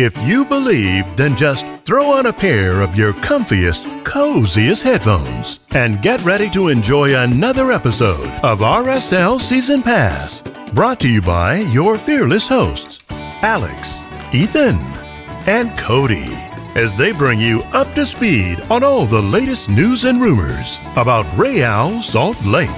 If you believe, then just throw on a pair of your comfiest, coziest headphones and get ready to enjoy another episode of RSL Season Pass. Brought to you by your fearless hosts, Alex, Ethan, and Cody, as they bring you up to speed on all the latest news and rumors about Real Salt Lake.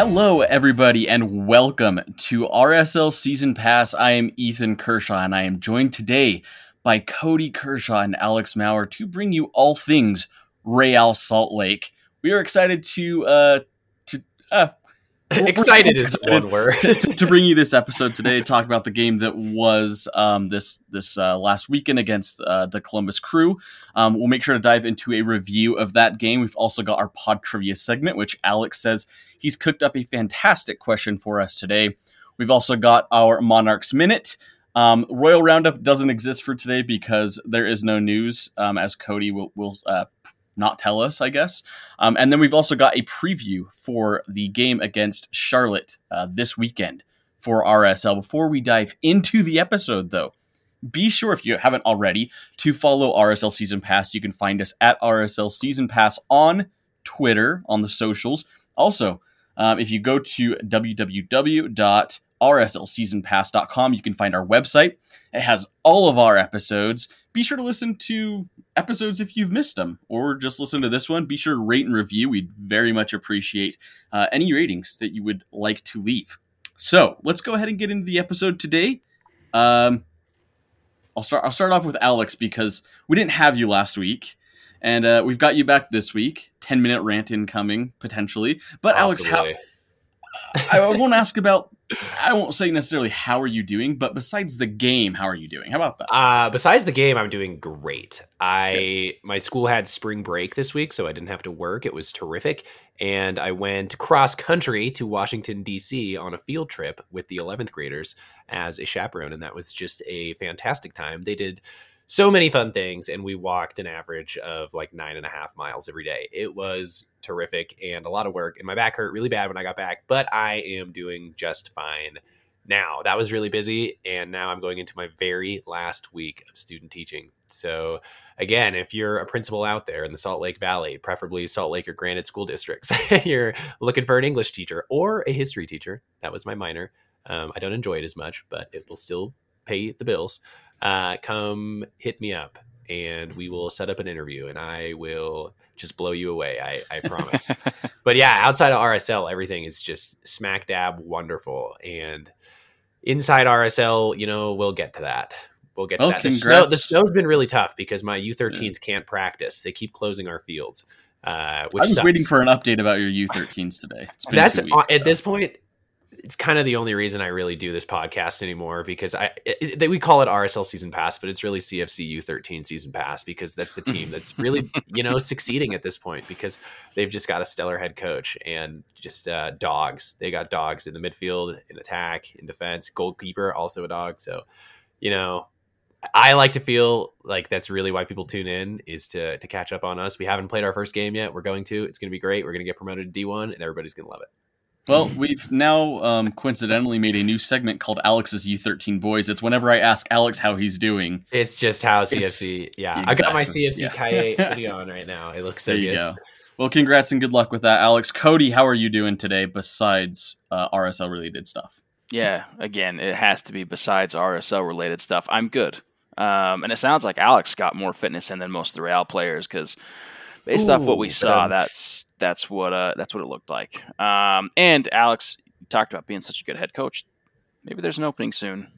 Hello, everybody, and welcome to RSL Season Pass. I am Ethan Kershaw, and I am joined today by Cody Kershaw and Alex Maurer to bring you all things Real Salt Lake. We are excited to uh, to uh, excited is one word to, to, to, bring you this episode today. Talk about the game that was um, this this uh, last weekend against uh, the Columbus Crew. Um, we'll make sure to dive into a review of that game. We've also got our pod trivia segment, which Alex says He's cooked up a fantastic question for us today. We've also got our Monarchs Minute. Um, Royal Roundup doesn't exist for today because there is no news, um, as Cody will, will uh, not tell us, I guess. Um, and then we've also got a preview for the game against Charlotte uh, this weekend for RSL. Before we dive into the episode, though, be sure if you haven't already to follow RSL Season Pass. You can find us at RSL Season Pass on Twitter, on the socials. Also, um, if you go to www.rslseasonpass.com, you can find our website. It has all of our episodes. Be sure to listen to episodes if you've missed them, or just listen to this one. Be sure to rate and review. We'd very much appreciate uh, any ratings that you would like to leave. So let's go ahead and get into the episode today. Um, I'll start. I'll start off with Alex because we didn't have you last week. And uh, we've got you back this week. 10 minute rant incoming, potentially. But Possibly. Alex, how. I won't ask about. I won't say necessarily how are you doing, but besides the game, how are you doing? How about that? Uh, besides the game, I'm doing great. I Good. my school had spring break this week, so I didn't have to work. It was terrific, and I went cross country to Washington D.C. on a field trip with the 11th graders as a chaperone, and that was just a fantastic time. They did so many fun things and we walked an average of like nine and a half miles every day. It was terrific and a lot of work and my back hurt really bad when i got back but i am doing just fine now. That was really busy and now i'm going into my very last week of student teaching. So again if you're a principal out there in the salt lake valley preferably salt lake or granite school districts you're looking for an english teacher or a history teacher that was my minor um, i don't enjoy it as much but it will still pay the bills uh, come hit me up and we will set up an interview and I will just blow you away. I, I promise. but yeah, outside of RSL, everything is just smack dab wonderful. And inside RSL, you know, we'll get to that. We'll get to oh, that. The, snow, the, snow's been really tough because my U13s yeah. can't practice. They keep closing our fields. Uh, which I was sucks. waiting for an update about your U13s today. That's at this point it's kind of the only reason I really do this podcast anymore because I it, we call it RSL season pass, but it's really CFC U13 season pass because that's the team that's really you know succeeding at this point because they've just got a stellar head coach and just uh, dogs. They got dogs in the midfield, in attack, in defense, goalkeeper also a dog. So you know I like to feel like that's really why people tune in is to to catch up on us. We haven't played our first game yet. We're going to. It's going to be great. We're going to get promoted to D1 and everybody's going to love it. Well, we've now um, coincidentally made a new segment called Alex's U13 Boys. It's whenever I ask Alex how he's doing. It's just how CFC. It's, yeah, exactly. I got my CFC yeah. Kai video on right now. It looks so there you good. Go. Well, congrats and good luck with that, Alex. Cody, how are you doing today besides uh, RSL related stuff? Yeah, again, it has to be besides RSL related stuff. I'm good. Um, and it sounds like Alex got more fitness in than most of the Real players because based Ooh, off what we saw, that's that's what uh, that's what it looked like. Um, and Alex you talked about being such a good head coach. Maybe there's an opening soon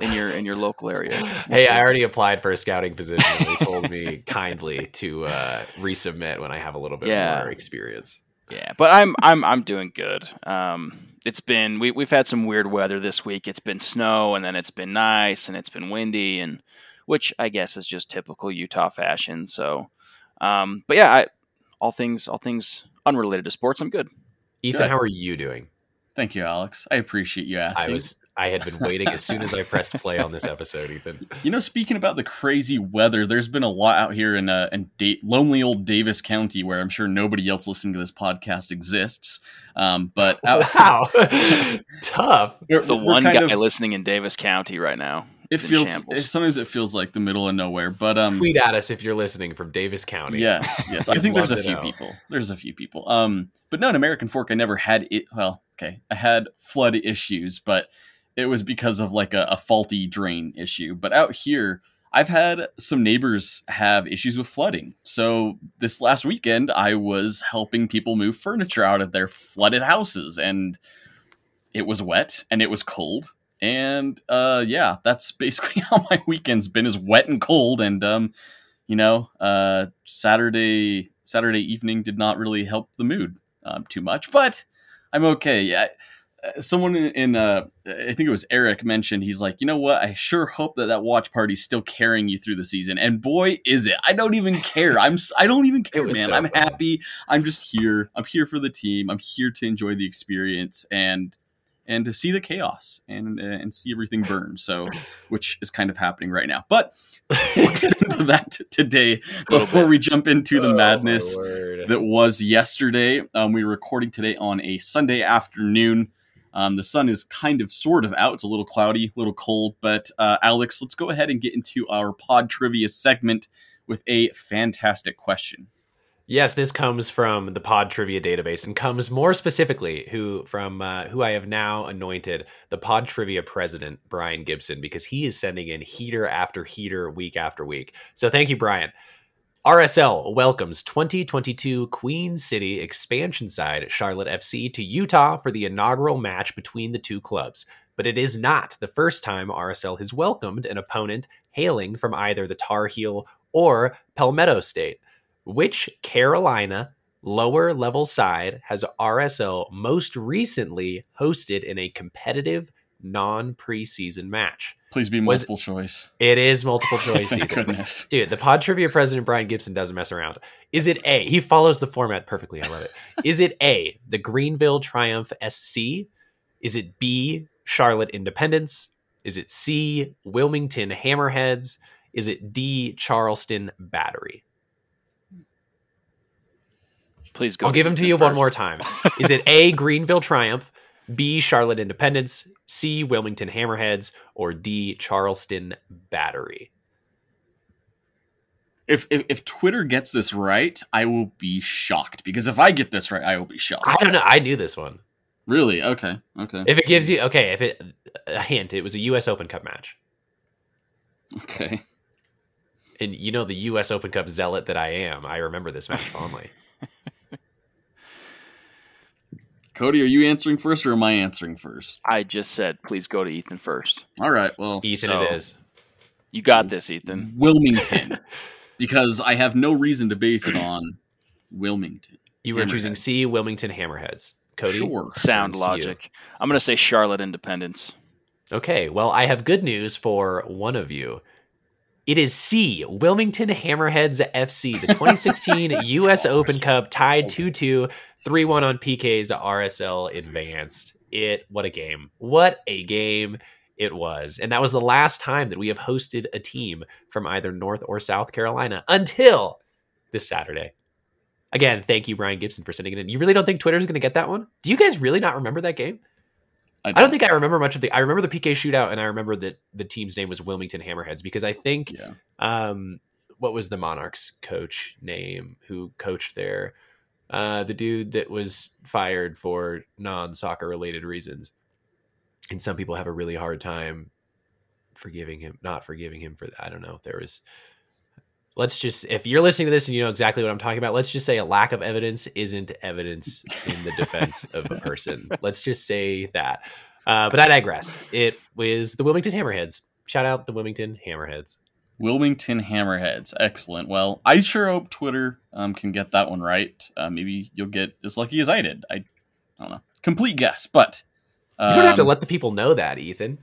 in your in your local area. We'll hey, see. I already applied for a scouting position. they told me kindly to uh, resubmit when I have a little bit yeah. more experience. Yeah, but I'm I'm I'm doing good. Um, it's been we we've had some weird weather this week. It's been snow and then it's been nice and it's been windy and which I guess is just typical Utah fashion. So, um, but yeah, I, all things all things unrelated to sports. I'm good. Ethan, good. how are you doing? Thank you, Alex. I appreciate you asking. I was I had been waiting as soon as I pressed play on this episode, Ethan. You know, speaking about the crazy weather, there's been a lot out here in uh, in da- lonely old Davis County, where I'm sure nobody else listening to this podcast exists. Um, but out- wow, tough. we're- The we're one guy of- listening in Davis County right now. It feels shambles. it, sometimes it feels like the middle of nowhere. But um, Tweet at us if you're listening from Davis County. Yes, yes. I think there's a few know. people. There's a few people. Um, but no, in American Fork, I never had it. Well, okay, I had flood issues, but it was because of like a, a faulty drain issue. But out here, I've had some neighbors have issues with flooding. So this last weekend, I was helping people move furniture out of their flooded houses, and it was wet and it was cold. And uh, yeah, that's basically how my weekend's been: is wet and cold, and um, you know, uh, Saturday Saturday evening did not really help the mood um, too much, but I'm okay. Yeah, uh, someone in, in uh, I think it was Eric mentioned he's like, you know what? I sure hope that that watch party's still carrying you through the season, and boy, is it! I don't even care. I'm I don't even care, man. so I'm happy. I'm just here. I'm here for the team. I'm here to enjoy the experience and and to see the chaos and uh, and see everything burn. So, which is kind of happening right now. But we'll get into that t- today before we jump into the Oh, madness that was yesterday. Um, we were recording today on a Sunday afternoon. Um, the sun is kind of sort of out. It's a little cloudy, a little cold. But uh, Alex, let's go ahead and get into our pod trivia segment with a fantastic question. Yes, this comes from the Pod Trivia database and comes more specifically who from uh, who I have now anointed the Pod Trivia president, Brian Gibson, because he is sending in heater after heater week after week. So thank you, Brian. RSL welcomes 2022 Queen City expansion side Charlotte FC to Utah for the inaugural match between the two clubs. But it is not the first time RSL has welcomed an opponent hailing from either the Tar Heel or Palmetto State. Which Carolina lower level side has RSL most recently hosted in a competitive non preseason match? Please be Was- multiple choice. It is multiple choice. Thank Ethan. goodness. Dude, the pod trivia president Brian Gibson doesn't mess around. Is it A? He follows the format perfectly. I love it. Is it A, the Greenville Triumph SC? Is it B, Charlotte Independence? Is it C, Wilmington Hammerheads? Is it D, Charleston Battery? Please go. I'll give them to you Ethan one first. more time. Is it A, Greenville Triumph, B, Charlotte Independence, C, Wilmington Hammerheads, or D, Charleston Battery? If, if if Twitter gets this right, I will be shocked because if I get this right, I will be shocked. I don't know. I knew this one. Really? Okay. Okay. If it gives you okay, if it a hint, it was a U.S. Open Cup match, Okay. and you know the U.S. Open Cup zealot that I am. I remember this match fondly. Cody, are you answering first or am I answering first? I just said, please go to Ethan first. All right. Well, Ethan, So- it is. You got this, Ethan. Wilmington, because I have no reason to base it on Wilmington. You were choosing C, Wilmington Hammerheads. Cody, Sure. Sound turns to you. logic. I'm going to say Charlotte Independence. Okay, well, I have good news for one of you. It is C, Wilmington Hammerheads FC, the 2016 U.S. Open Cup, tied 2 2, 3 1 on PK's RSL advanced. It, what a game. What a game it was. And that was the last time that we have hosted a team from either North or South Carolina until this Saturday. Again, thank you, Brian Gibson, for sending it in. You really don't think Twitter's going to get that one? Do you guys really not remember that game? I don't think I remember much of the. I remember the PK shootout, and I remember that the team's name was Wilmington Hammerheads because I think Yeah. um, what was the Monarchs coach name who coached there? Uh, the dude that was fired for non-soccer related reasons, and some people have a really hard time forgiving him, not forgiving him for that. I don't know there was. Let's just, if you're listening to this and you know exactly what I'm talking about, let's just say a lack of evidence isn't evidence in the defense of a person. Let's just say that. Uh, but I digress. It was the Wilmington Hammerheads. Shout out the Wilmington Hammerheads. Wilmington Hammerheads. Excellent. Well, I sure hope Twitter um, can get that one right. Uh, maybe you'll get as lucky as I did. I, I don't know. Complete guess, but You don't have to um, let the people know that, Ethan.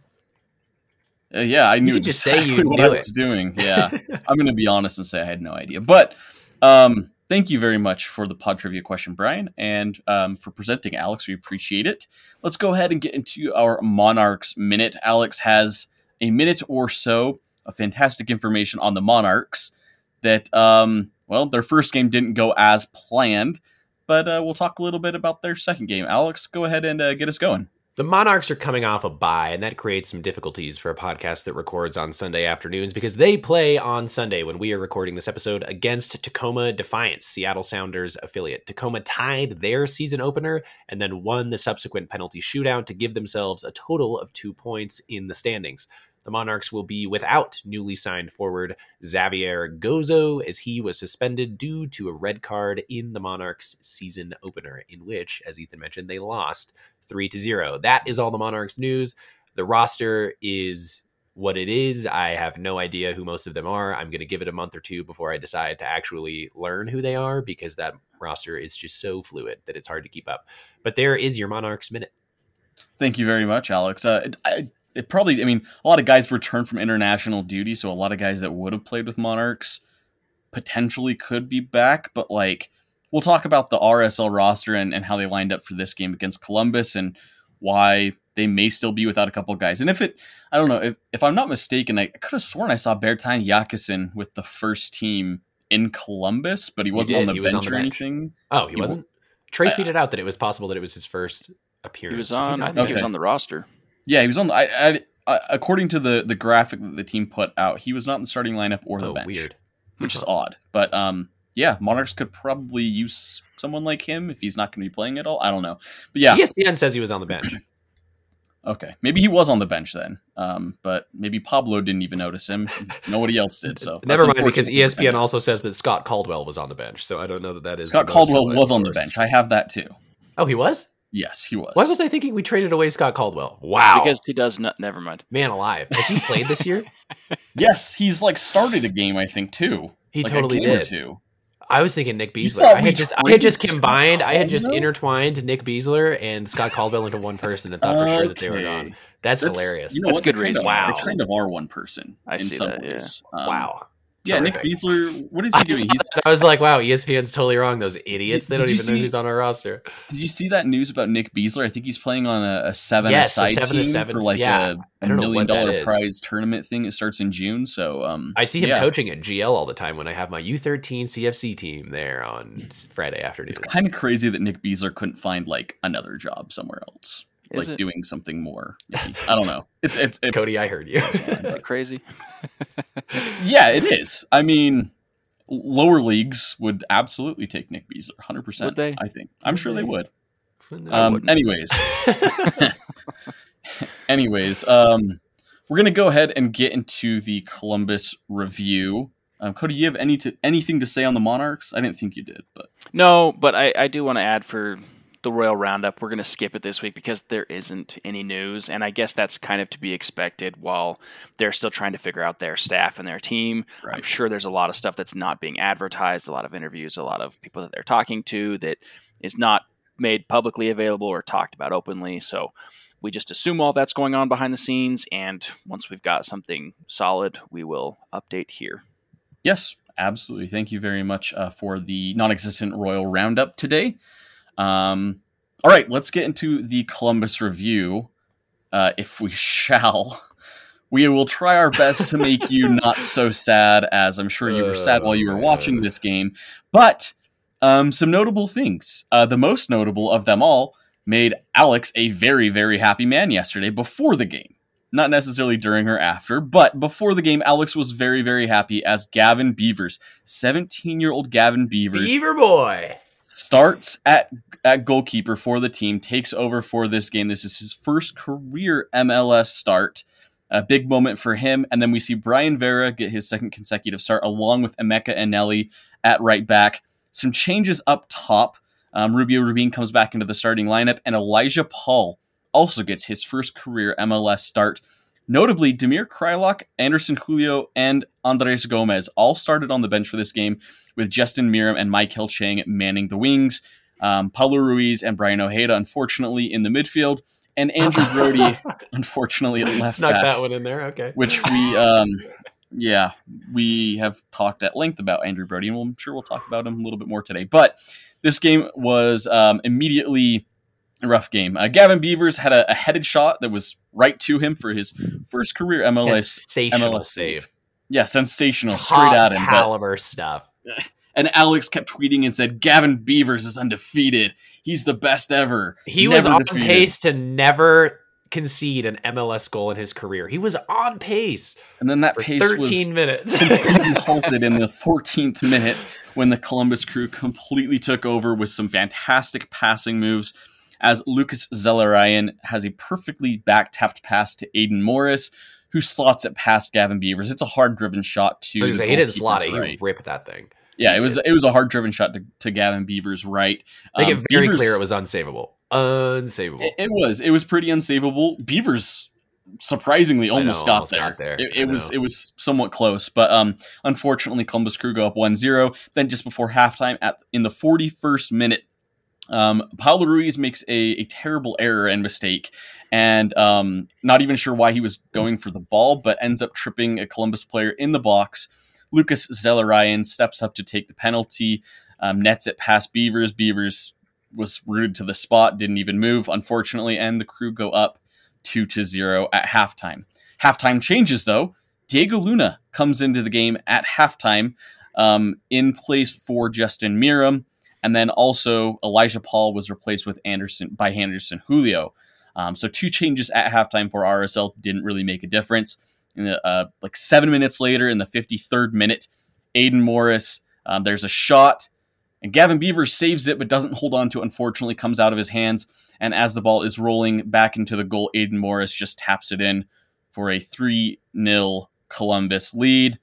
Uh, yeah, I knew just say you what knew I it. was doing. Yeah, I'm going to be honest and say I had no idea. But um, thank you very much for the pod trivia question, Brian, and um, for presenting, Alex. We appreciate it. Let's go ahead and get into our Monarchs minute. Alex has a minute or so of fantastic information on the Monarchs that, um, well, their first game didn't go as planned, but uh, we'll talk a little bit about their second game. Alex, go ahead and uh, get us going. The Monarchs are coming off a bye, and that creates some difficulties for a podcast that records on Sunday afternoons because they play on Sunday when we are recording this episode against Tacoma Defiance, Seattle Sounders affiliate. Tacoma tied their season opener and then won the subsequent penalty shootout to give themselves a total of two points in the standings. The Monarchs will be without newly signed forward Xavier Gozo as he was suspended due to a red card in the Monarchs season opener, in which, as Ethan mentioned, they lost three to zero. That is all the Monarchs news. The roster is what it is. I have no idea who most of them are. I'm going to give it a month or two before I decide to actually learn who they are because that roster is just so fluid that it's hard to keep up. But there is your Monarchs minute. Thank you very much, Alex. Uh, I, it probably, I mean, a lot of guys returned from international duty, so a lot of guys that would have played with Monarchs potentially could be back, but like we'll talk about the RSL roster and, and how they lined up for this game against Columbus and why they may still be without a couple of guys. And if it, I don't know, if, if I'm not mistaken, I could have sworn I saw Bertin Jacquesson with the first team in Columbus, but he wasn't on the, bench, on the bench or anything. Oh, he, he wasn't? Trace uh, tweeted out that it was possible that it was his first appearance. He was on, I think okay. he was on the roster. Yeah, he was on. I, I, according to the the graphic that the team put out, he was not in the starting lineup or the oh, bench. Weird, which is odd. But um, yeah, Monarchs could probably use someone like him if he's not going to be playing at all. I don't know, but yeah, ESPN says he was on the bench. okay, maybe he was on the bench then, um, but maybe Pablo didn't even notice him. Nobody else did. So never mind, because ESPN also says that Scott Caldwell was on the bench. So I don't know that that is Scott Caldwell was on the bench. I have that too. Oh, he was. Yes, he was. Why was I thinking we traded away Scott Caldwell? Wow. Because he does not. Never mind. Man alive. Has he played this year? yes, he's like started a game. I think too. He like totally did. Too. I was thinking Nick Besler. I had just I had just combined I had just intertwined Nick Besler and Scott Caldwell into one person and thought okay. for sure that they were gone. That's, That's hilarious. You know That's what? good reason. wow. They kind of are one person. I see that. Ways. Yeah. Um, wow. Yeah, Terrific. Nick Besler. What is he doing? He's, I was like, wow, ESPN's totally wrong. Those idiots. Did, they don't even see, know who's on our roster. Did you see that news about Nick Besler? I think he's playing on a, a seven yes, a seven team seven, for like yeah. a, a million dollar prize tournament thing. It starts in June. So um, I see him yeah. coaching at GL all the time when I have my U13 CFC team there on Friday afternoon. It's kind of crazy that Nick Besler couldn't find like another job somewhere else. Is like it? doing something more. Maybe. I don't know. It's it's it, Cody. I heard you. Is that crazy? yeah, it is. I mean, lower leagues would absolutely take Nick Besler, hundred percent. Would they? I think. I'm would sure they, they would. Um, anyways, anyways, um, we're gonna go ahead and get into the Columbus review. Um, Cody, you have any to, anything to say on the Monarchs? I didn't think you did, but no. But I, I do want to add for the Royal Roundup. We're going to skip it this week because there isn't any news. And I guess that's kind of to be expected while they're still trying to figure out their staff and their team. Right. I'm sure there's a lot of stuff that's not being advertised, a lot of interviews, a lot of people that they're talking to that is not made publicly available or talked about openly. So we just assume all that's going on behind the scenes. And once we've got something solid, we will update here. Yes, absolutely. Thank you very much uh, for the non existent Royal Roundup today. Um, all right, let's get into the Columbus review, uh, if we shall. We will try our best to make you not so sad, as I'm sure you were sad while you were watching this game. But um, some notable things. Uh, the most notable of them all made Alex a very, very happy man yesterday before the game. Not necessarily during or after, but before the game, Alex was very, very happy as Gavin Beavers, 17 year old Gavin Beavers. Beaver boy starts at at goalkeeper for the team, takes over for this game. This is his first career MLS start. A big moment for him. And then we see Brayan Vera get his second consecutive start along with Emeka Eneli at right back. Some changes up top. Um, Rubio Rubin comes back into the starting lineup, and Elijah Paul also gets his first career MLS start. Notably, Damir Kreilach, Anderson Julio, and Andres Gomez all started on the bench for this game, with Justin Meram and Maikel Chang manning the wings. Um, Paulo Ruiz and Braian Ojeda, unfortunately, in the midfield, and Andrew Brody, unfortunately, at left Snuck back, that one in there. Okay, which we um, Yeah, we have talked at length about Andrew Brody, and I'm sure we'll talk about him a little bit more today. But this game was um, immediately rough game. Uh, Gavin Beavers had a, a, headed shot that was right to him for his first career MLS sensational MLS save. Yeah, sensational, straight at him. Caliber but, stuff. And Alex kept tweeting and said, "Gavin Beavers is undefeated. He's the best ever. He never was on defeated. pace to never concede an MLS goal in his career. He was on pace. And then that pace 13 was minutes halted in the 14th minute when the Columbus Crew completely took over with some fantastic passing moves as Lucas Zelarayan has a perfectly back tapped pass to Aidan Morris, who slots it past Gavin Beavers. It's a hard driven shot to. Say, he didn't slot it; right. he ripped that thing. Yeah, it was it was a hard driven shot to, to Gavin Beavers right. Make um, it very Beavers, clear it was unsavable unsavable. It, it, was. It was pretty unsavable. Beavers surprisingly almost know, got almost there. Got there. It, it was it was somewhat close, but um, unfortunately, Columbus Crew go up 1-0. Then just before halftime, at in the 41st minute, um, Paulo Ruiz makes a, a terrible error and mistake, and um, not even sure why he was going for the ball, but ends up tripping a Columbus player in the box. Lucas Zelarayan steps up to take the penalty, um, nets it past Beavers. Beavers was rooted to the spot, didn't even move, unfortunately, and the crew go up two to zero at halftime. Halftime changes though. Diego Luna comes into the game at halftime um, in place for Justin Meram, and then also Elijah Paul was replaced with Anderson by Anderson Julio. Um, so two changes at halftime for RSL didn't really make a difference. The, uh, like seven minutes later, in the 53rd minute, Aidan Morris, um, there's a shot and Gavin Beaver saves it, but doesn't hold on to it. Unfortunately, comes out of his hands. And as the ball is rolling back into the goal, Aidan Morris just taps it in for a 3 0 Columbus lead.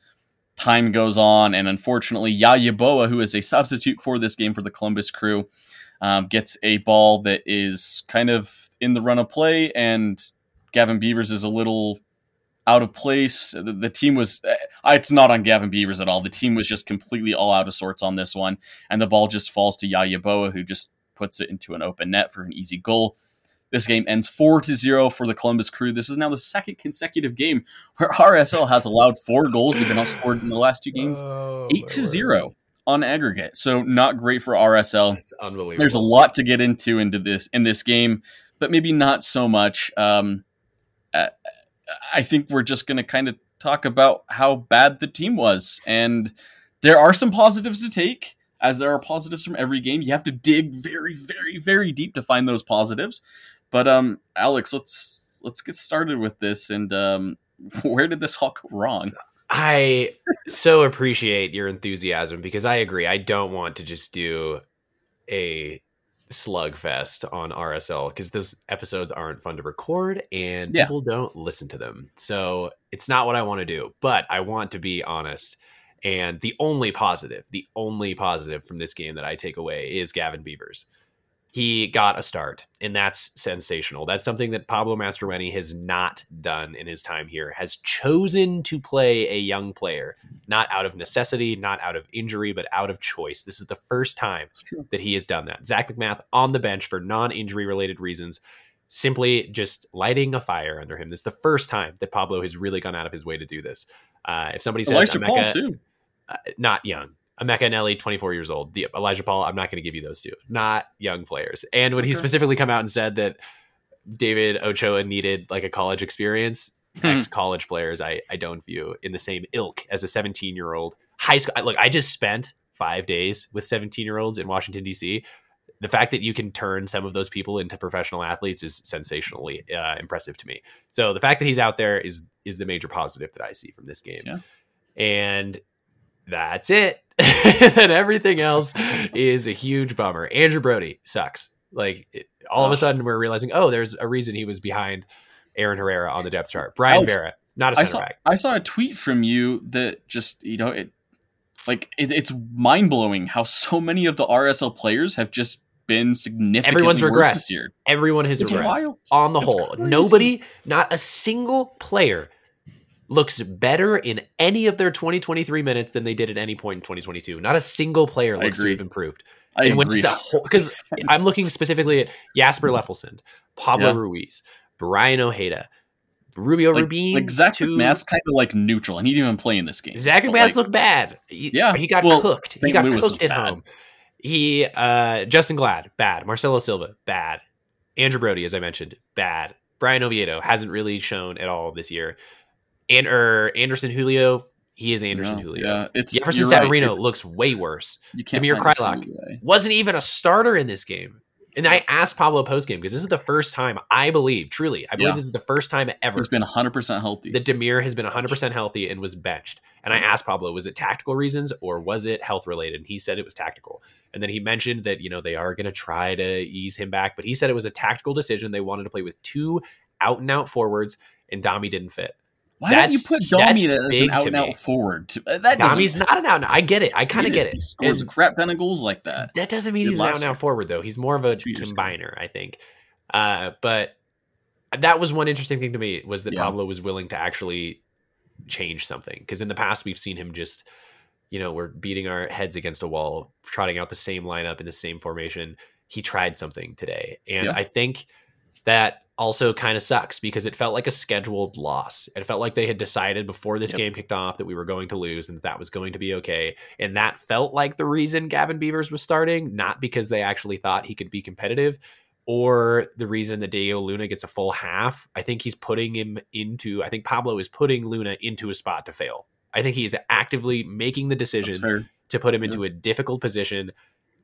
Time goes on, and unfortunately, Yaw Yeboah, who is a substitute for this game for the Columbus crew, um, gets a ball that is kind of in the run of play, and Gavin Beavers is a little out of place. The, the, team was, uh, it's not on Gavin Beavers at all. The team was just completely all out of sorts on this one. And the ball just falls to Yaw Yeboah, who just puts it into an open net for an easy goal. This game ends 4 to 0 for the Columbus Crew. This is now the second consecutive game where RSL has allowed four goals. They've been outscored in the last two games, oh, 8 to 0 on aggregate. So not great for RSL. That's unbelievable. There's a lot to get into into this in this game, but maybe not so much. Um, I think we're just going to kind of talk about how bad the team was. And there are some positives to take, as there are positives from every game. You have to dig very, very, very deep to find those positives. But um, Alex, let's let's get started with this. And um, where did this all go wrong? I so appreciate your enthusiasm because I agree. I don't want to just do a slugfest on RSL because those episodes aren't fun to record and yeah. people don't listen to them. So it's not what I want to do, but I want to be honest. And the only positive, the only positive from this game that I take away is Gavin Beavers he got a start, and that's sensational. That's something that Pablo Mastroeni has not done in his time here. Has chosen to play a young player, not out of necessity, not out of injury, but out of choice. This is the first time that he has done that. Zac MacMath on the bench for non-injury related reasons, simply just lighting a fire under him. This is the first time that Pablo has really gone out of his way to do this. Uh, if somebody says Paul too, uh, not young, Emeka Eneli, 24 years old. The, Elijah Paul, I'm not going to give you those two. Not young players. And when okay. he specifically come out and said that David Ochoa needed like a college experience, hmm. ex college players, I, I don't view in the same ilk as a 17 year old high school. Look, I just spent five days with 17 year olds in Washington, D.C. The fact that you can turn some of those people into professional athletes is sensationally uh, impressive to me. So the fact that he's out there is is the major positive that I see from this game. Yeah. And that's it. and everything else is a huge bummer. Andrew Brody sucks. Like it, all of a sudden, we're realizing, oh, there's a reason he was behind Aaron Herrera on the depth chart. Brian Alex, Vera, not a center I saw, back. I saw a tweet from you that just you know it, like it, it's mind blowing how so many of the RSL players have just been significantly Everyone's regressed this year. Everyone has it's regressed wild. on the it's whole. Crazy. Nobody, not a single player looks better in any of their 2023 minutes than they did at any point in 2022. Not a single player looks to have improved. I and agree. Because I'm looking specifically at Jasper Löffelsend, Pablo yeah. Ruiz, Braian Ojeda, Rubio like, Rubin. like Zach to- MacMath's kind of like neutral, and he didn't even play in this game. Zach But, MacMath like, looked bad. He, Yeah, he got well, cooked. He got Louis cooked at bad. home. He uh Justen Glad, bad. Marcelo Silva, bad. Andrew Brody, as I mentioned, bad. Brian Oviedo hasn't really shown at all this year. And or Anderson Julio, he is Anderson no, Julio. Yeah, it's Jefferson right. Savarino It's- looks way worse. You can't Damir find a Kreilach. single way. Wasn't even a starter in this game. And I asked Pablo post game because this is the first time I believe, truly, I believe Yeah. this is the first time ever He's been 100 percent healthy. that Damir has been 100% healthy and was benched. And I asked Pablo, was it tactical reasons or was it health related? And he said it was tactical. And then he mentioned that, you know, they are going to try to ease him back, but he said it was a tactical decision. They wanted to play with two out and out forwards, and Dami didn't fit. Why don't you put Domi as an out and out forward? To, uh, that doesn't- an out and out. I get it. I kind of get it. He scores And- a crap ton of goals like that. that doesn't mean he's an out and out forward though. He's more of a combiner, I think. Uh, but that was one interesting thing to me was that Yeah. Pablo was willing to actually change something because in the past we've seen him just, you know, we're beating our heads against a wall, trotting out the same lineup in the same formation. He tried something today, and Yeah. I think that also kind of sucks because it felt like a scheduled loss. It felt like they had decided before this Yep. game kicked off that we were going to lose and that, that was going to be okay. And that felt like the reason Gavin Beavers was starting, not because they actually thought he could be competitive or the reason that Diego Luna gets a full half. I think he's putting him into, I think Pablo is putting Luna into a spot to fail. I think he is actively making the decision to put him Yeah. into a difficult position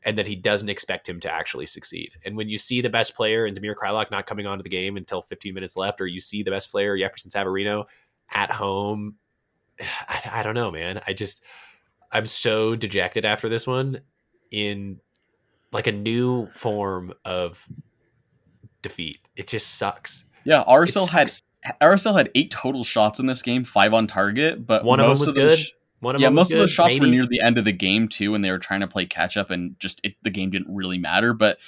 and that he doesn't expect him to actually succeed. And when you see the best player in Damir Kreilach not coming onto the game until 15 minutes left, or you see the best player, Jefferson Savarino, at home, I, I don't know, man. I just, I'm so dejected after this one in like a new form of defeat. It just sucks. Yeah, RSL had. RSL had eight total shots in this game, five on target, but one of them was those good. sh- One of yeah, most was of those good, shots were near the end of the game too, and they were trying to play catch up, and just it, the game didn't really matter. But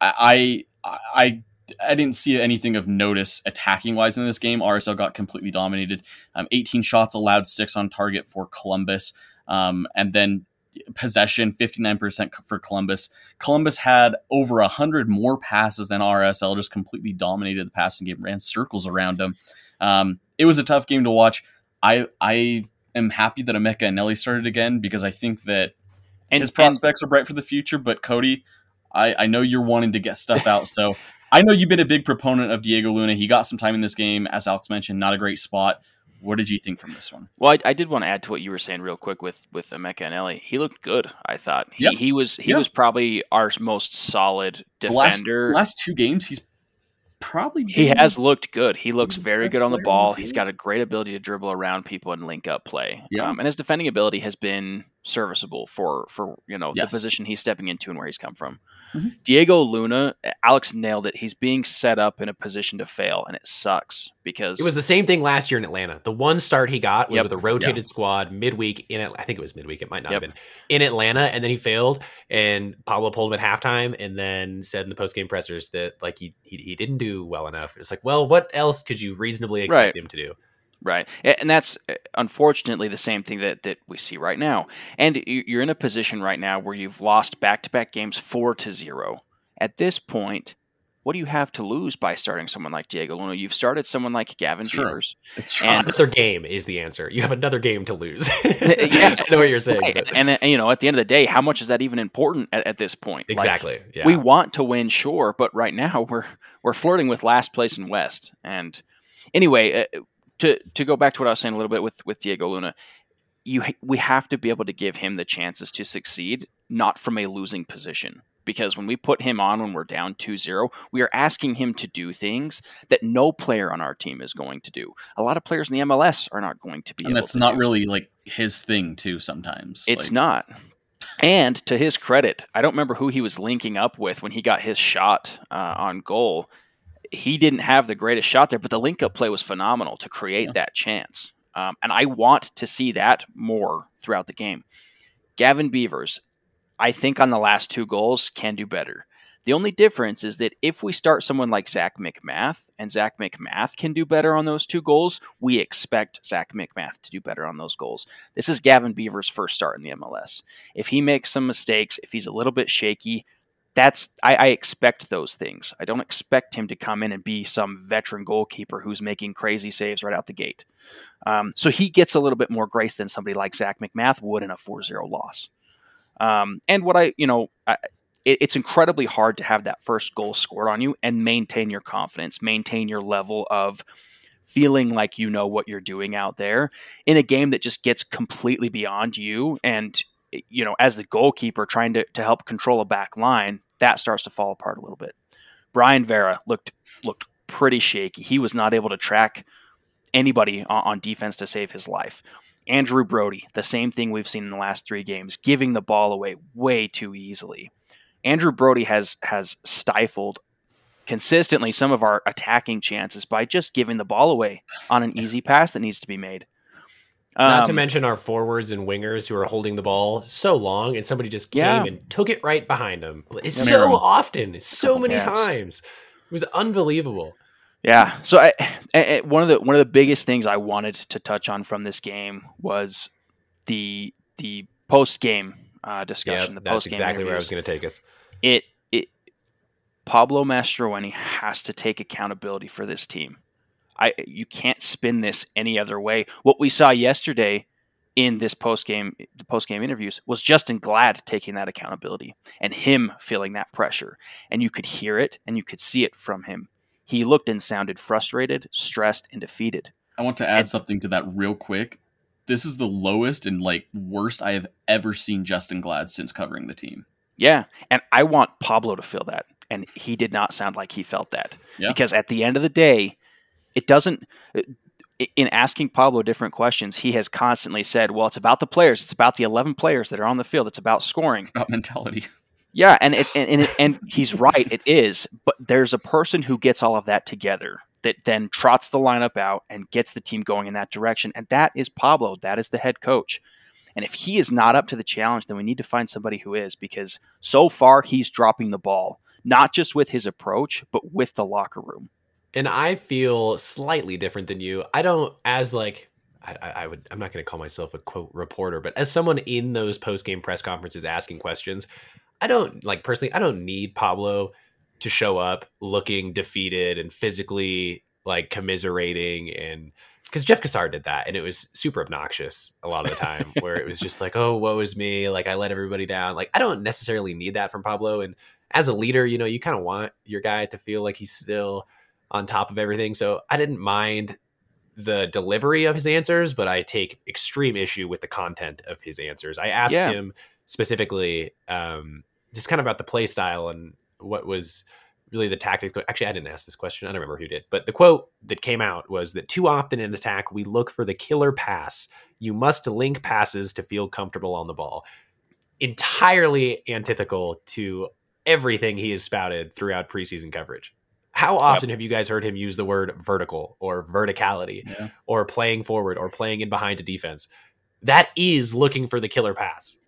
I, I, I, I didn't see anything of notice attacking wise in this game. RSL got completely dominated. Um, 18 shots allowed, six on target for Columbus, um, and then possession 59% for Columbus. Columbus had over 100 more passes than RSL, just completely dominated the passing game, ran circles around them. Um, it was a tough game to watch. I I am happy that Emeka Eneli started again because I think that And his and- prospects are bright for the future. But Cody, I, I know you're wanting to get stuff out, so I know you've been a big proponent of Diego Luna. He got some time in this game, as Alex mentioned, not a great spot. What did you think from this one? Well, I, I did want to add to what you were saying real quick with with Emeka Eneli. He looked good. I thought he, Yep. he was he Yeah. was probably our most solid The last, defender. last two games, he's probably he has looked good. He looks very good on the ball. He's got a great ability to dribble around people and link up play. Yeah. Um, and his defending ability has been serviceable for for you know Yes. the position he's stepping into and where he's come from. Mhm. Diego Luna, Alex nailed it. He's being set up in a position to fail, and it sucks because It was the same thing last year in Atlanta. The one start he got was Yep. with a rotated squad midweek in. I think it was midweek. It might not Yep. have been in Atlanta, and then he failed. And Pablo pulled him at halftime, and then said in the post game pressers that like he, he he didn't do well enough. It's like, well, what else could you reasonably expect Right. him to do? Right, and that's uh, unfortunately the same thing that that we see right now. And you- you're in a position right now where you've lost back-to-back games four to zero. At this point, what do you have to lose by starting someone like Diego Luna? You've started someone like Gavin. Beavers. It's true. and- Another game is the answer. You have another game to lose. Yeah. I know what you're saying. Right, but- And, uh, you know, at the end of the day, how much is that even important at, at this point? Like, exactly. yeah. We want to win, sure, but right now we're we're flirting with last place in West. And anyway, uh, to to go back to what I was saying a little bit with with Diego Luna, you we have to be able to give him the chances to succeed, not from a losing position. Because when we put him on when we're down 2-0, we are asking him to do things that no player on our team is going to do. A lot of players in the MLS are not going to be and that's not do. really like his thing too. Sometimes It's Like, not. And to his credit, I don't remember who he was linking up with when he got his shot uh, on goal. He didn't have the greatest shot there, but the link up play was phenomenal to create Yeah. that chance. Um, and I want to see that more throughout the game. Gavin Beavers, I think on the last two goals, can do better. The only difference is that if we start someone like Zac MacMath and Zac MacMath can do better on those two goals, we expect Zac MacMath to do better on those goals. This is Gavin Beaver's first start in the MLS. If he makes some mistakes, if he's a little bit shaky, that's I, I, expect those things. I don't expect him to come in and be some veteran goalkeeper who's making crazy saves right out the gate. Um, so he gets a little bit more grace than somebody like Zac MacMath would in a 4-0 loss. Um, and what I, you know, I, it, it's incredibly hard to have that first goal scored on you and maintain your confidence, maintain your level of feeling like you know what you're doing out there in a game that just gets completely beyond you and you know, as the goalkeeper trying to, to help control a back line, that starts to fall apart a little bit. Brayan Vera looked looked pretty shaky. He was not able to track anybody on, on defense to save his life. Andrew Brody, the same thing we've seen in the last three games, giving the ball away way too easily. Andrew Brody has has stifled consistently some of our attacking chances by just giving the ball away on an easy pass that needs to be made. Not to um, mention our forwards and wingers who are holding the ball so long, and somebody just came yeah. and took it right behind them. It's so often, so many times. It was unbelievable. Yeah. So I, I, one of the one of the biggest things I wanted to touch on from this game was the the post game uh, discussion. Yep, the post game exactly interviews. where I was going to take us. It it Pablo Mastroeni has to take accountability for this team. I you can't spin this any other way. What we saw yesterday in this post game the post game interviews was Justen Glad taking that accountability and him feeling that pressure, and you could hear it and you could see it from him. He looked and sounded frustrated, stressed, and defeated. I want to add and, something to that real quick. This is the lowest and like worst I have ever seen Justen Glad since covering the team. Yeah, and I want Pablo to feel that, and he did not sound like he felt that yeah. because at the end of the day, it doesn't uh, in asking Pablo different questions, he has constantly said, "Well, it's about the players. It's about the eleven players that are on the field. It's about scoring. It's about mentality." Yeah, and it, and and, it, and he's right. It is, but there's a person who gets all of that together that then trots the lineup out and gets the team going in that direction, and that is Pablo. That is the head coach. And if he is not up to the challenge, then we need to find somebody who is, because so far he's dropping the ball, not just with his approach, but with the locker room and I feel slightly different than you. I don't as like I, I would I'm not going to call myself a quote reporter, but as someone in those post game press conferences asking questions, I don't like personally. I don't need Pablo to show up looking defeated and physically like commiserating and because Jeff Cassar did that and it was super obnoxious a lot of the time where it was just like, oh, woe is me. Like I let everybody down. Like I don't necessarily need that from Pablo. And as a leader, you know, you kind of want your guy to feel like he's still on top of everything. So I didn't mind the delivery of his answers, but I take extreme issue with the content of his answers. I asked yeah. him specifically um, just kind of about the play style and what was really the tactics. Actually, I didn't ask this question. I don't remember who did. But the quote that came out was that too often in attack, we look for the killer pass. You must link passes to feel comfortable on the ball. Entirely antithetical to everything he has spouted throughout preseason coverage. How often yep. have you guys heard him use the word vertical or verticality yeah. or playing forward or playing in behind a defense? That is looking for the killer pass.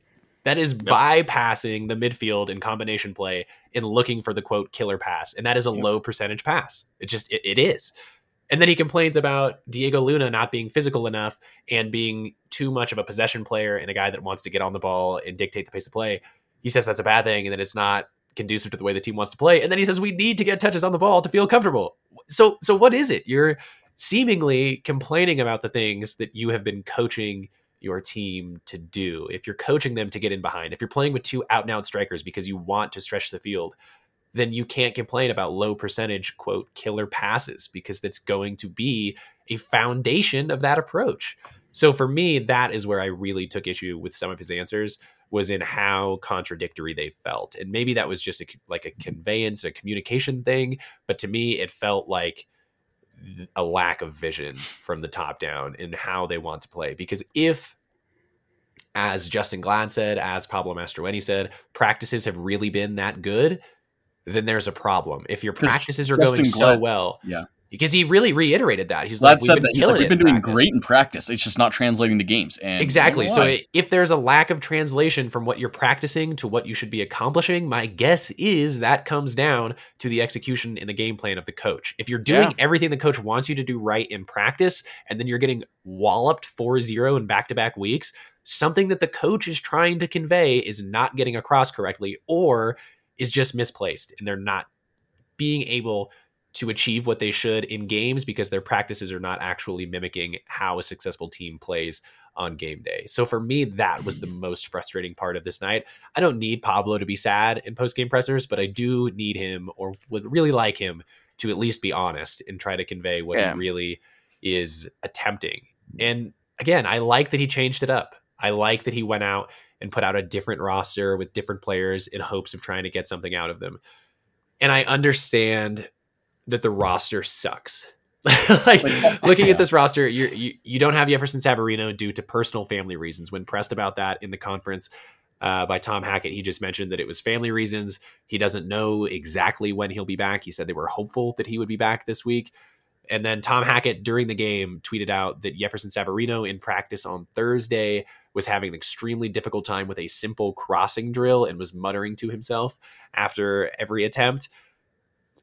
That is yep. bypassing the midfield in combination play and looking for the quote killer pass. And that is a yep. low percentage pass. It just, it, it is. And then he complains about Diego Luna not being physical enough and being too much of a possession player and a guy that wants to get on the ball and dictate the pace of play. He says that's a bad thing and that it's not conducive to the way the team wants to play. And then he says we need to get touches on the ball to feel comfortable. So so what is it? You're seemingly complaining about the things that you have been coaching your team to do. If you're coaching them to get in behind, if you're playing with two out and out strikers because you want to stretch the field, then you can't complain about low percentage quote killer passes because that's going to be a foundation of that approach. So for me, that is where I really took issue with some of his answers was in how contradictory they felt. And maybe that was just a, like a conveyance, a communication thing. But to me, it felt like a lack of vision from the top down in how they want to play. Because if, as Justen Glad said, as Pablo Mastroeni said, practices have really been that good, then there's a problem. If your practices are Justin going Glad, so well, yeah because he really reiterated that. He's Glad like, we've been. Like, we've been doing practice. great in practice. It's just not translating to games. And exactly. So if there's a lack of translation from what you're practicing to what you should be accomplishing, my guess is that comes down to the execution in the game plan of the coach. If you're doing yeah. everything the coach wants you to do right in practice, and then you're getting walloped 4-0 in back-to-back weeks, something that the coach is trying to convey is not getting across correctly, or is just misplaced and they're not being able to achieve what they should in games because their practices are not actually mimicking how a successful team plays on game day. So for me, that was the mm. most frustrating part of this night. I don't need Pablo to be sad in post game pressers, but I do need him or would really like him to at least be honest and try to convey what yeah. he really is attempting. Mm. And again, I like that he changed it up. I like that he went out and put out a different roster with different players in hopes of trying to get something out of them. And I understand that the roster sucks. like looking at this roster, you you don't have Jefferson Savarino due to personal family reasons. When pressed about that in the conference uh, by Tom Hackett, he just mentioned that it was family reasons. He doesn't know exactly when he'll be back. He said they were hopeful that he would be back this week. And then Tom Hackett during the game tweeted out that Jefferson Savarino in practice on Thursday was having an extremely difficult time with a simple crossing drill and was muttering to himself after every attempt.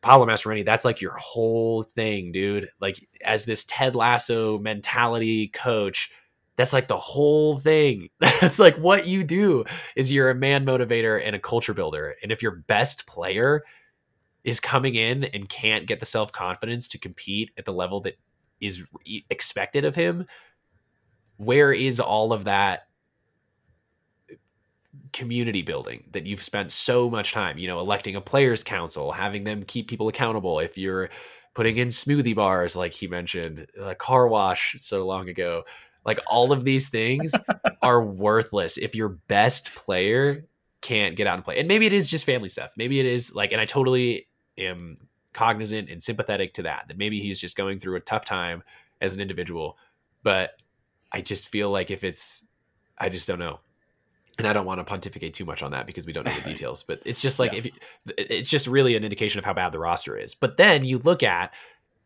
Pablo Mastroeni, that's like your whole thing, dude. Like as this Ted Lasso mentality coach, that's like the whole thing. That's like what you do is you're a man motivator and a culture builder. And if your best player is coming in and can't get the self-confidence to compete at the level that is expected of him, where is all of that community building that you've spent so much time, you know, electing a players council, having them keep people accountable. If you're putting in smoothie bars, like he mentioned, a car wash so long ago, like all of these things are worthless if your best player can't get out and play. And maybe it is just family stuff. Maybe it is like, and I totally am cognizant and sympathetic to that, that maybe he's just going through a tough time as an individual. But I just feel like if it's, I just don't know and I don't want to pontificate too much on that because we don't know the details, but it's just like yeah. if you, it's just really an indication of how bad the roster is. But then you look at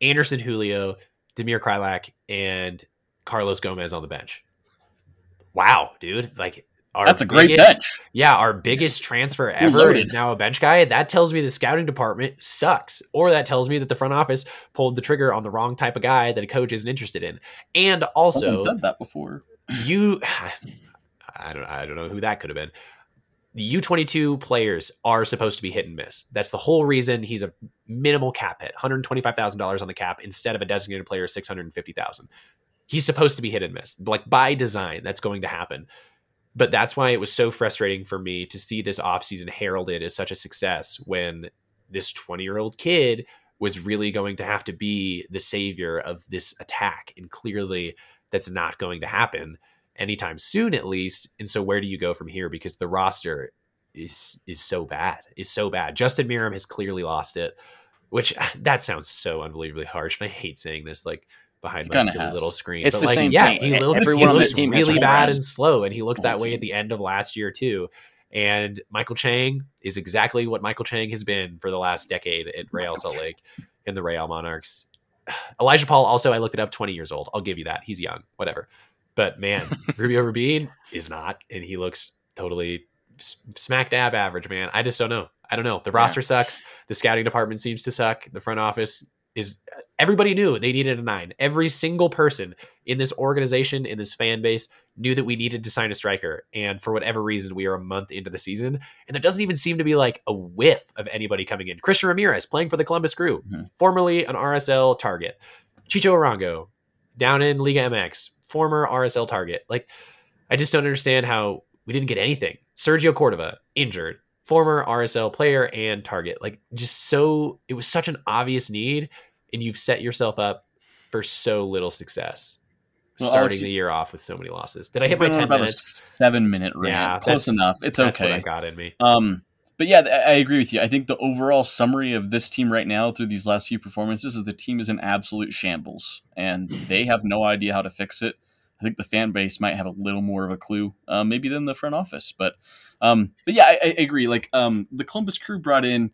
Anderson Julio, Damir Kreilach, and Carlos Gomez on the bench. Wow, dude! Like our that's a great bench. Yeah, our biggest transfer ever is now a bench guy. That tells me the scouting department sucks, or that tells me that the front office pulled the trigger on the wrong type of guy that a coach isn't interested in. And also, said that before. You I don't I don't know who that could have been. The U22 players are supposed to be hit and miss. That's the whole reason he's a minimal cap hit, $125,000 on the cap instead of a designated player 650,000. He's supposed to be hit and miss. Like by design, that's going to happen. But that's why it was so frustrating for me to see this offseason heralded as such a success when this 20-year-old kid was really going to have to be the savior of this attack and clearly that's not going to happen anytime soon, at least. And so, where do you go from here? Because the roster is is so bad, is so bad. Justin Meram has clearly lost it, which that sounds so unbelievably harsh, and I hate saying this. Like behind my silly has. little screen, it's but like, same yeah, thing. he, looked, he looks really bad and slow, and he looked that way at the end of last year too. And Maikel Chang is exactly what Maikel Chang has been for the last decade at Real Salt Lake in the Real Monarchs. Elijah Paul, also, I looked it up, 20 years old. I'll give you that. He's young, whatever. But man, Rubio Rubin is not, and he looks totally smack dab average, man. I just don't know. I don't know. The roster yeah. sucks. The scouting department seems to suck. The front office is everybody knew they needed a nine. Every single person in this organization, in this fan base, knew that we needed to sign a striker. And for whatever reason, we are a month into the season, and there doesn't even seem to be like a whiff of anybody coming in. Christian Ramirez playing for the Columbus Crew, mm-hmm. formerly an RSL target. Chicho Arango down in Liga MX, former RSL target. Like, I just don't understand how we didn't get anything. Sergio Cordova injured, former RSL player and target. Like, just so it was such an obvious need, and you've set yourself up for so little success. Well, starting Alex, the year off with so many losses. Did I hit my ten about minutes? A seven minute rant. Yeah, close enough. It's okay. I got in me. Um, but yeah, I agree with you. I think the overall summary of this team right now through these last few performances is the team is in absolute shambles, and they have no idea how to fix it. I think the fan base might have a little more of a clue, uh, maybe than the front office. But, um, but yeah, I, I agree. Like um, the Columbus Crew brought in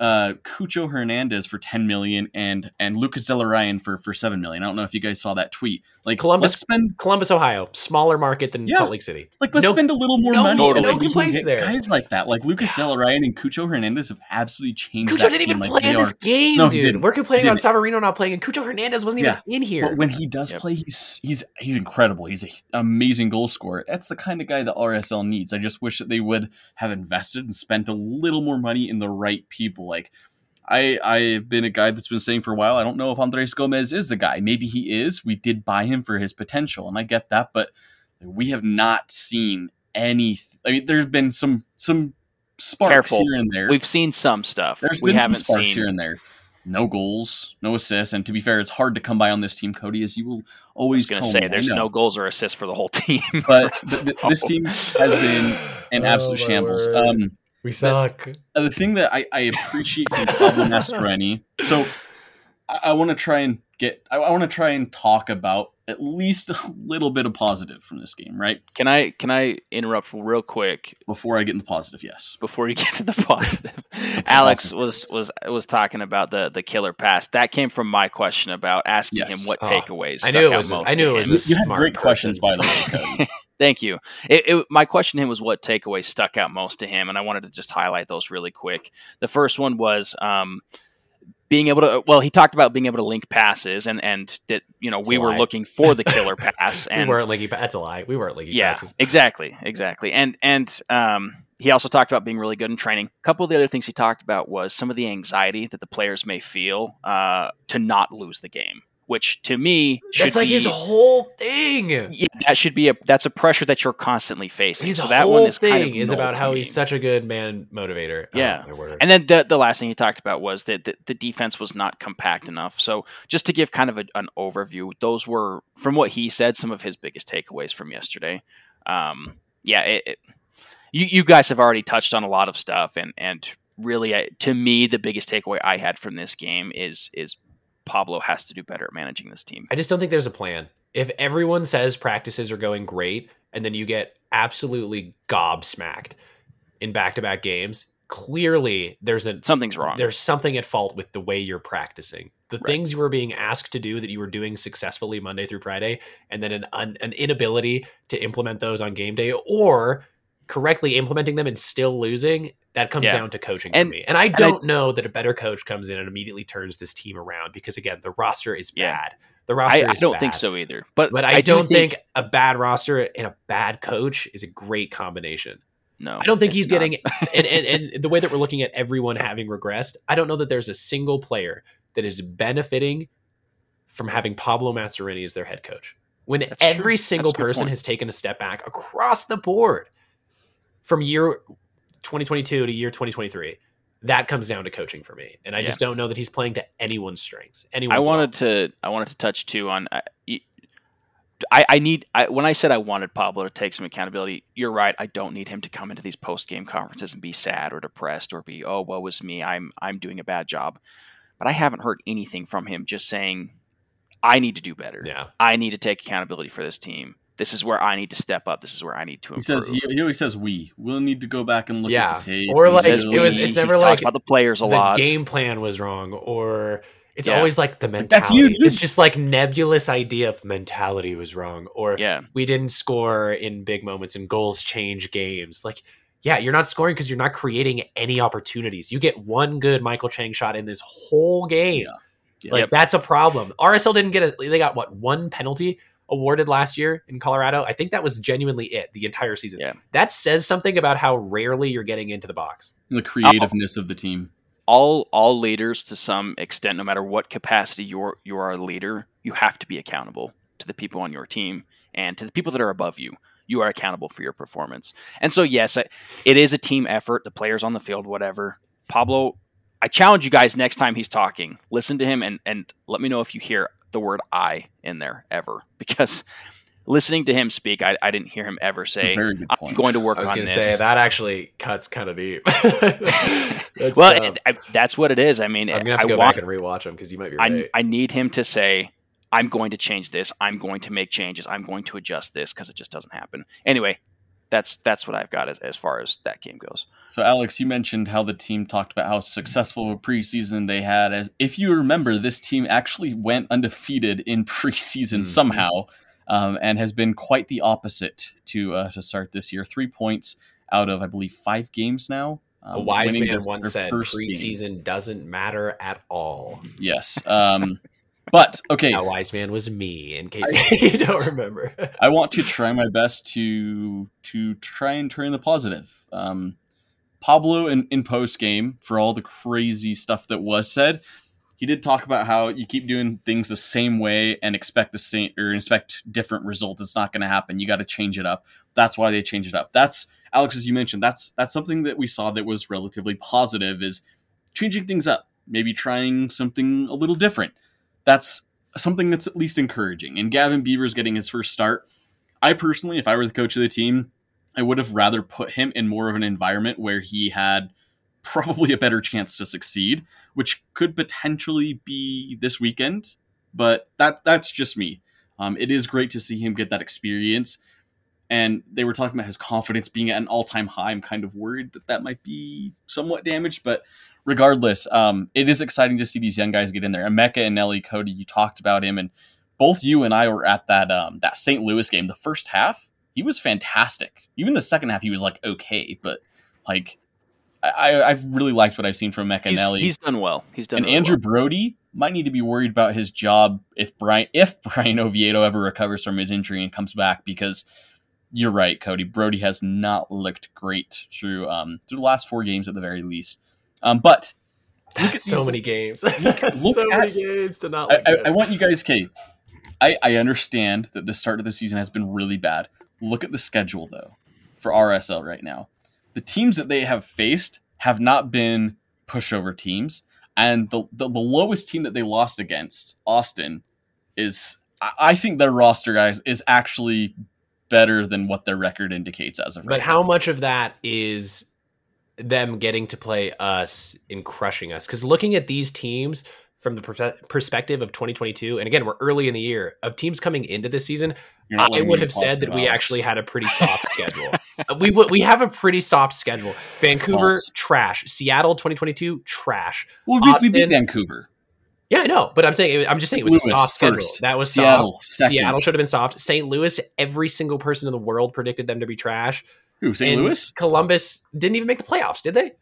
uh, Cucho Hernandez for 10 million and and Lucas Zelarayan for for 7 million. I don't know if you guys saw that tweet. Like Columbus- spend Columbus, Ohio, smaller market than Yeah. Salt Lake City. like let's No- spend a little more no- money. no like, can complaints there. Guys like that, like Lucas Yeah. Zelarayan and Cucho Hernandez have absolutely changed Cucho that didn't team. even like, play in this game, No, dude. didn't. We're complaining didn't. Savarino not playing, and Cucho Hernandez wasn't Yeah. even in here. But when he does Yep. play, he's he's he's incredible. He's an amazing goal scorer. That's the kind of guy that RSL needs. I just wish that they would have invested and spent a little more money in the right people. Like I I've been a guy that's been saying for a while. I don't know if Andres Gomez is the guy. Maybe he is. We did buy him for his potential, and I get that. But we have not seen any. I mean, there's been some some sparks Careful. here and there. We've seen some stuff. There's we been haven't some sparks seen. here and there. No goals, no assists, and to be fair, it's hard to come by on this team, Cody, as you will always going to say me. There's no goals or assists for the whole team. but th- th- this team has been an Oh, absolute my shambles. Um, we suck. uh, the thing that I, I appreciate from Pablo Mastroeni, so I, I want to try and get, I, I want to try and talk about at least a little bit of positive from this game, right? can I can I interrupt real quick Before I get in the positive, yes. before you get to the positive? Alex was was was talking about the the killer pass. That came from my question about asking Yes. him what Oh, takeaways. I stuck knew it out was- most I knew it was him. a You, you had great person. questions, by the way, Cody. Thank you. It, it, my question to him was what takeaway stuck out most to him, and I wanted to just highlight those really quick. The first one was um, being able to. Well, he talked about being able to link passes, and and that you know we were lie. looking for the killer pass, and we weren't linky. That's a lie. We weren't linking. yeah, passes. exactly, exactly. And and um, he also talked about being really good in training. A couple of the other things he talked about was some of the anxiety that the players may feel uh, to not lose the game, which to me should That's like be, his whole thing. yeah, that should be a that's a pressure that you're constantly facing. His so that one is thing kind of is about how he's such a good man motivator. Yeah. And then the, the last thing he talked about was that the, the defense was not compact enough. So just to give kind of a, an overview, those were from what he said some of his biggest takeaways from yesterday. Um, yeah, it, it, you you guys have already touched on a lot of stuff, and and really I, to me the biggest takeaway I had from this game is is Pablo has to do better at managing this team. I just don't think there's a plan. If everyone says practices are going great, and then you get absolutely gobsmacked in back-to-back games, clearly there's a Something's wrong. there's something at fault with the way you're practicing. The Right. things you were being asked to do that you were doing successfully Monday through Friday, and then an an inability to implement those on game day, or correctly implementing them and still losing. That comes Yeah. down to coaching And- for me. And I I- don't know that a better coach comes in and immediately turns this team around because again, the roster is Yeah. bad. The roster I, I don't bad. think so either. But But I, do don't think, a bad roster and a bad coach is a great combination. no. I don't think he's not. getting and, and and the way that we're looking at everyone having regressed, I don't know that there's a single player that is benefiting from having Pablo Mastroeni as their head coach. When That's every true. single That's a good person point. has taken a step back across the board from year 2022 to year 2023, that comes down to coaching for me. And I Yeah. just don't know that he's playing to anyone's strengths. I Anyone's wanted to I wanted to touch too on I, I, I need I, when I said I wanted Pablo to take some accountability. You're right. I don't need him to come into these post game conferences and be sad or depressed or be oh woe was me. I'm I'm doing a bad job. But I haven't heard anything from him just saying I need to do better. Yeah. I need to take accountability for this team. This is where I need to step up. This is where I need to He says he, he always says we. We'll need to go back and look Yeah. at the tape. Or He like, says it was- it's He's never talked like about the players a the lot. game plan was wrong or it's Yeah. always like the that's mentality. you. It's just like nebulous idea of mentality was wrong or yeah. we didn't score in big moments and goals change games. Like, yeah, you're not scoring because you're not creating any opportunities. You get one good Maikel Chang shot in this whole game. Yeah. Yeah. Like Yep. that's a problem. RSL didn't get a they got what one penalty awarded last year in Colorado. I think that was genuinely it the entire season. Yeah. That says something about how rarely you're getting into the box. the creativeness of the team. all all leaders to some extent no matter what capacity you're you are a leader you have to be accountable to the people on your team and to the people that are above you you are accountable for your performance and so yes I- it is a team effort the players on the field whatever pablo i challenge you guys next time he's talking listen to him and and let me know if you hear the word i in there ever because listening to him speak i, I didn't hear him ever say i'm going to work I was going to say that actually cuts kind of deep. That's, well um, it- I- that's what it is i mean I'm gonna have I go want, back and rewatch them because you might be I, right. I need him to say, I'm going to change this. I'm going to make changes. I'm going to adjust this because it just doesn't happen. Anyway, that's that's what I've got as, as far as that game goes. So, Alex, you mentioned how the team talked about how successful a preseason they had. As if you remember, this team actually went undefeated in preseason mm-hmm. somehow, um, and has been quite the opposite to uh, to start this year. Three points out of, I believe, five games now. Um, a wise man once said, "Preseason game. doesn't matter at all." Yes. Um, but okay, that wise man was me. In case I, you don't remember, I want to try my best to to try and turn the positive. Um, Pablo in, in post game for all the crazy stuff that was said. He did talk about how you keep doing things the same way and expect the same or expect different results. It's not going to happen. You got to change it up. That's why they changed it up. That's Alex, as you mentioned, that's that's something that we saw that was relatively positive. Is changing things up, maybe trying something a little different. That's something that's at least encouraging. And Gavin Beavers getting his first start. I personally, if I were the coach of the team, I would have rather put him in more of an environment where he had probably a better chance to succeed, which could potentially be this weekend. But that that's just me. Um, it is great to see him get that experience. And they were talking about his confidence being at an all time high. I'm kind of worried that that might be somewhat damaged, but regardless, um, it is exciting to see these young guys get in there. Emeka Eneli Cody, you talked about him, and both you and I were at that um, that St. Louis game. The first half, he was fantastic. Even the second half, he was like okay, but like I, I've really liked what I've seen from McAnally. He's, he's done well. He's done. And really Andrew well. Brody might need to be worried about his job if Bryan if Bryan Oviedo ever recovers from his injury and comes back because you're right, Cody. Brody has not looked great through um through the last four games at the very least. Um, but look at so many games. so many games to not. I, I, I, want you guys, Kate. I, I understand that the start of the season has been really bad. Look at the schedule though for RSL right now. The teams that they have faced have not been pushover teams, and the the, the lowest team that they lost against, Austin, is I think their roster guys is actually better than what their record indicates as of right. But how much of that is them getting to play us and crushing us? Because looking at these teams, from the perspective of 2022, and again, we're early in the year of teams coming into this season. I would have said that we actually had a pretty soft schedule. Uh, we we have a pretty soft schedule. Vancouver False. trash. Seattle 2022 trash. Well, we, Austin, we beat Vancouver. Yeah, I know, but I'm saying I'm just saying it was Louis a soft schedule. First. That was Seattle. Soft. Seattle should have been soft. St. Louis, every single person in the world predicted them to be trash. Who? St. Louis? Columbus didn't even make the playoffs, did they?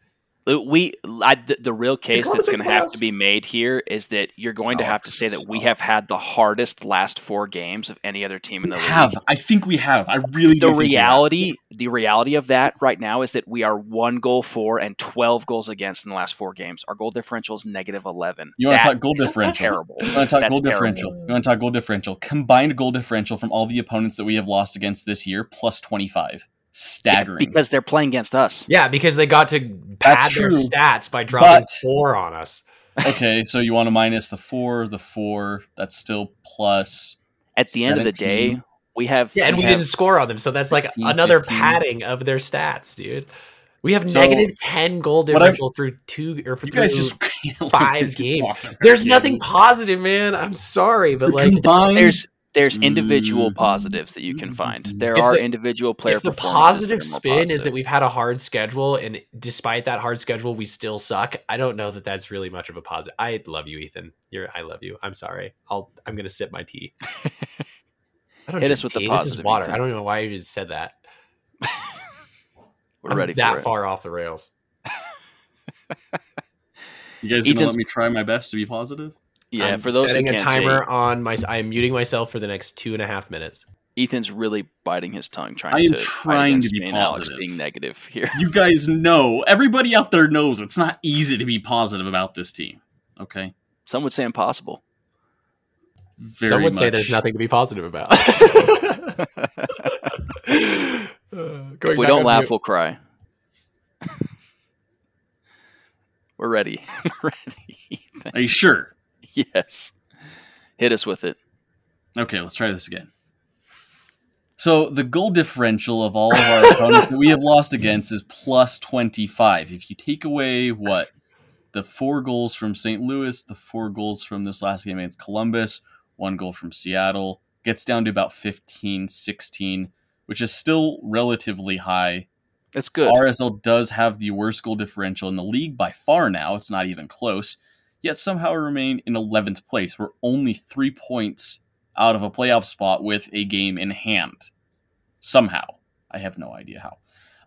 Uh, we I, the, the, real case that's going to have to be made here is that you're going to oh, have to say that we have had the hardest last four games of any other team in the we league. Have I think we have. I really think the reality the reality of that right now is that we are one goal for and twelve goals against in the last four games. Our goal differential is negative eleven. You want to talk goal differential? Terrible. You want to talk that's goal terrible. differential? You want to talk goal differential? Combined goal differential from all the opponents that we have lost against this year plus twenty five staggering yeah, because they're playing against us. Yeah, because they got to pad their stats by dropping but, four on us. okay, so you want to minus the four, the four. That's still plus. At the 17. end of the day, we have yeah, and we, we didn't score on them, so that's 16, like another 15. padding of their stats, dude. We have so, negative ten goal differential through two or through just, five games. There's nothing positive, man. I'm sorry, but like combined, there's there's individual mm-hmm. positives that you can find. There if are the, individual player. If the positive spin positive. is that we've had a hard schedule, and despite that hard schedule, we still suck. I don't know that that's really much of a positive. I love you, Ethan. You're. I love you. I'm sorry. I'll. I'm gonna sip my tea. I don't Hit us with tea. the positive. This is water. Ethan. I don't even know why you just said that. We're I'm ready. That far off the rails. you guys gonna let me try my best to be positive? Yeah, I'm for those setting a timer say, on my, I am muting myself for the next two and a half minutes. Ethan's really biting his tongue, trying I am to trying to be positive. Alex being negative here. You guys know, everybody out there knows it's not easy to be positive about this team. Okay, some would say impossible. Very some would much. say there's nothing to be positive about. uh, if we don't laugh, mute. we'll cry. We're ready. We're ready. Are you sure? Yes. Hit us with it. Okay, let's try this again. So the goal differential of all of our opponents that we have lost against is plus 25. If you take away what? The four goals from St. Louis, the four goals from this last game against Columbus, one goal from Seattle, gets down to about 15, 16. which is still relatively high. That's good. RSL does have the worst goal differential in the league by far now. It's not even close. Yet somehow remain in 11th place. We're only three points out of a playoff spot with a game in hand. Somehow. I have no idea how.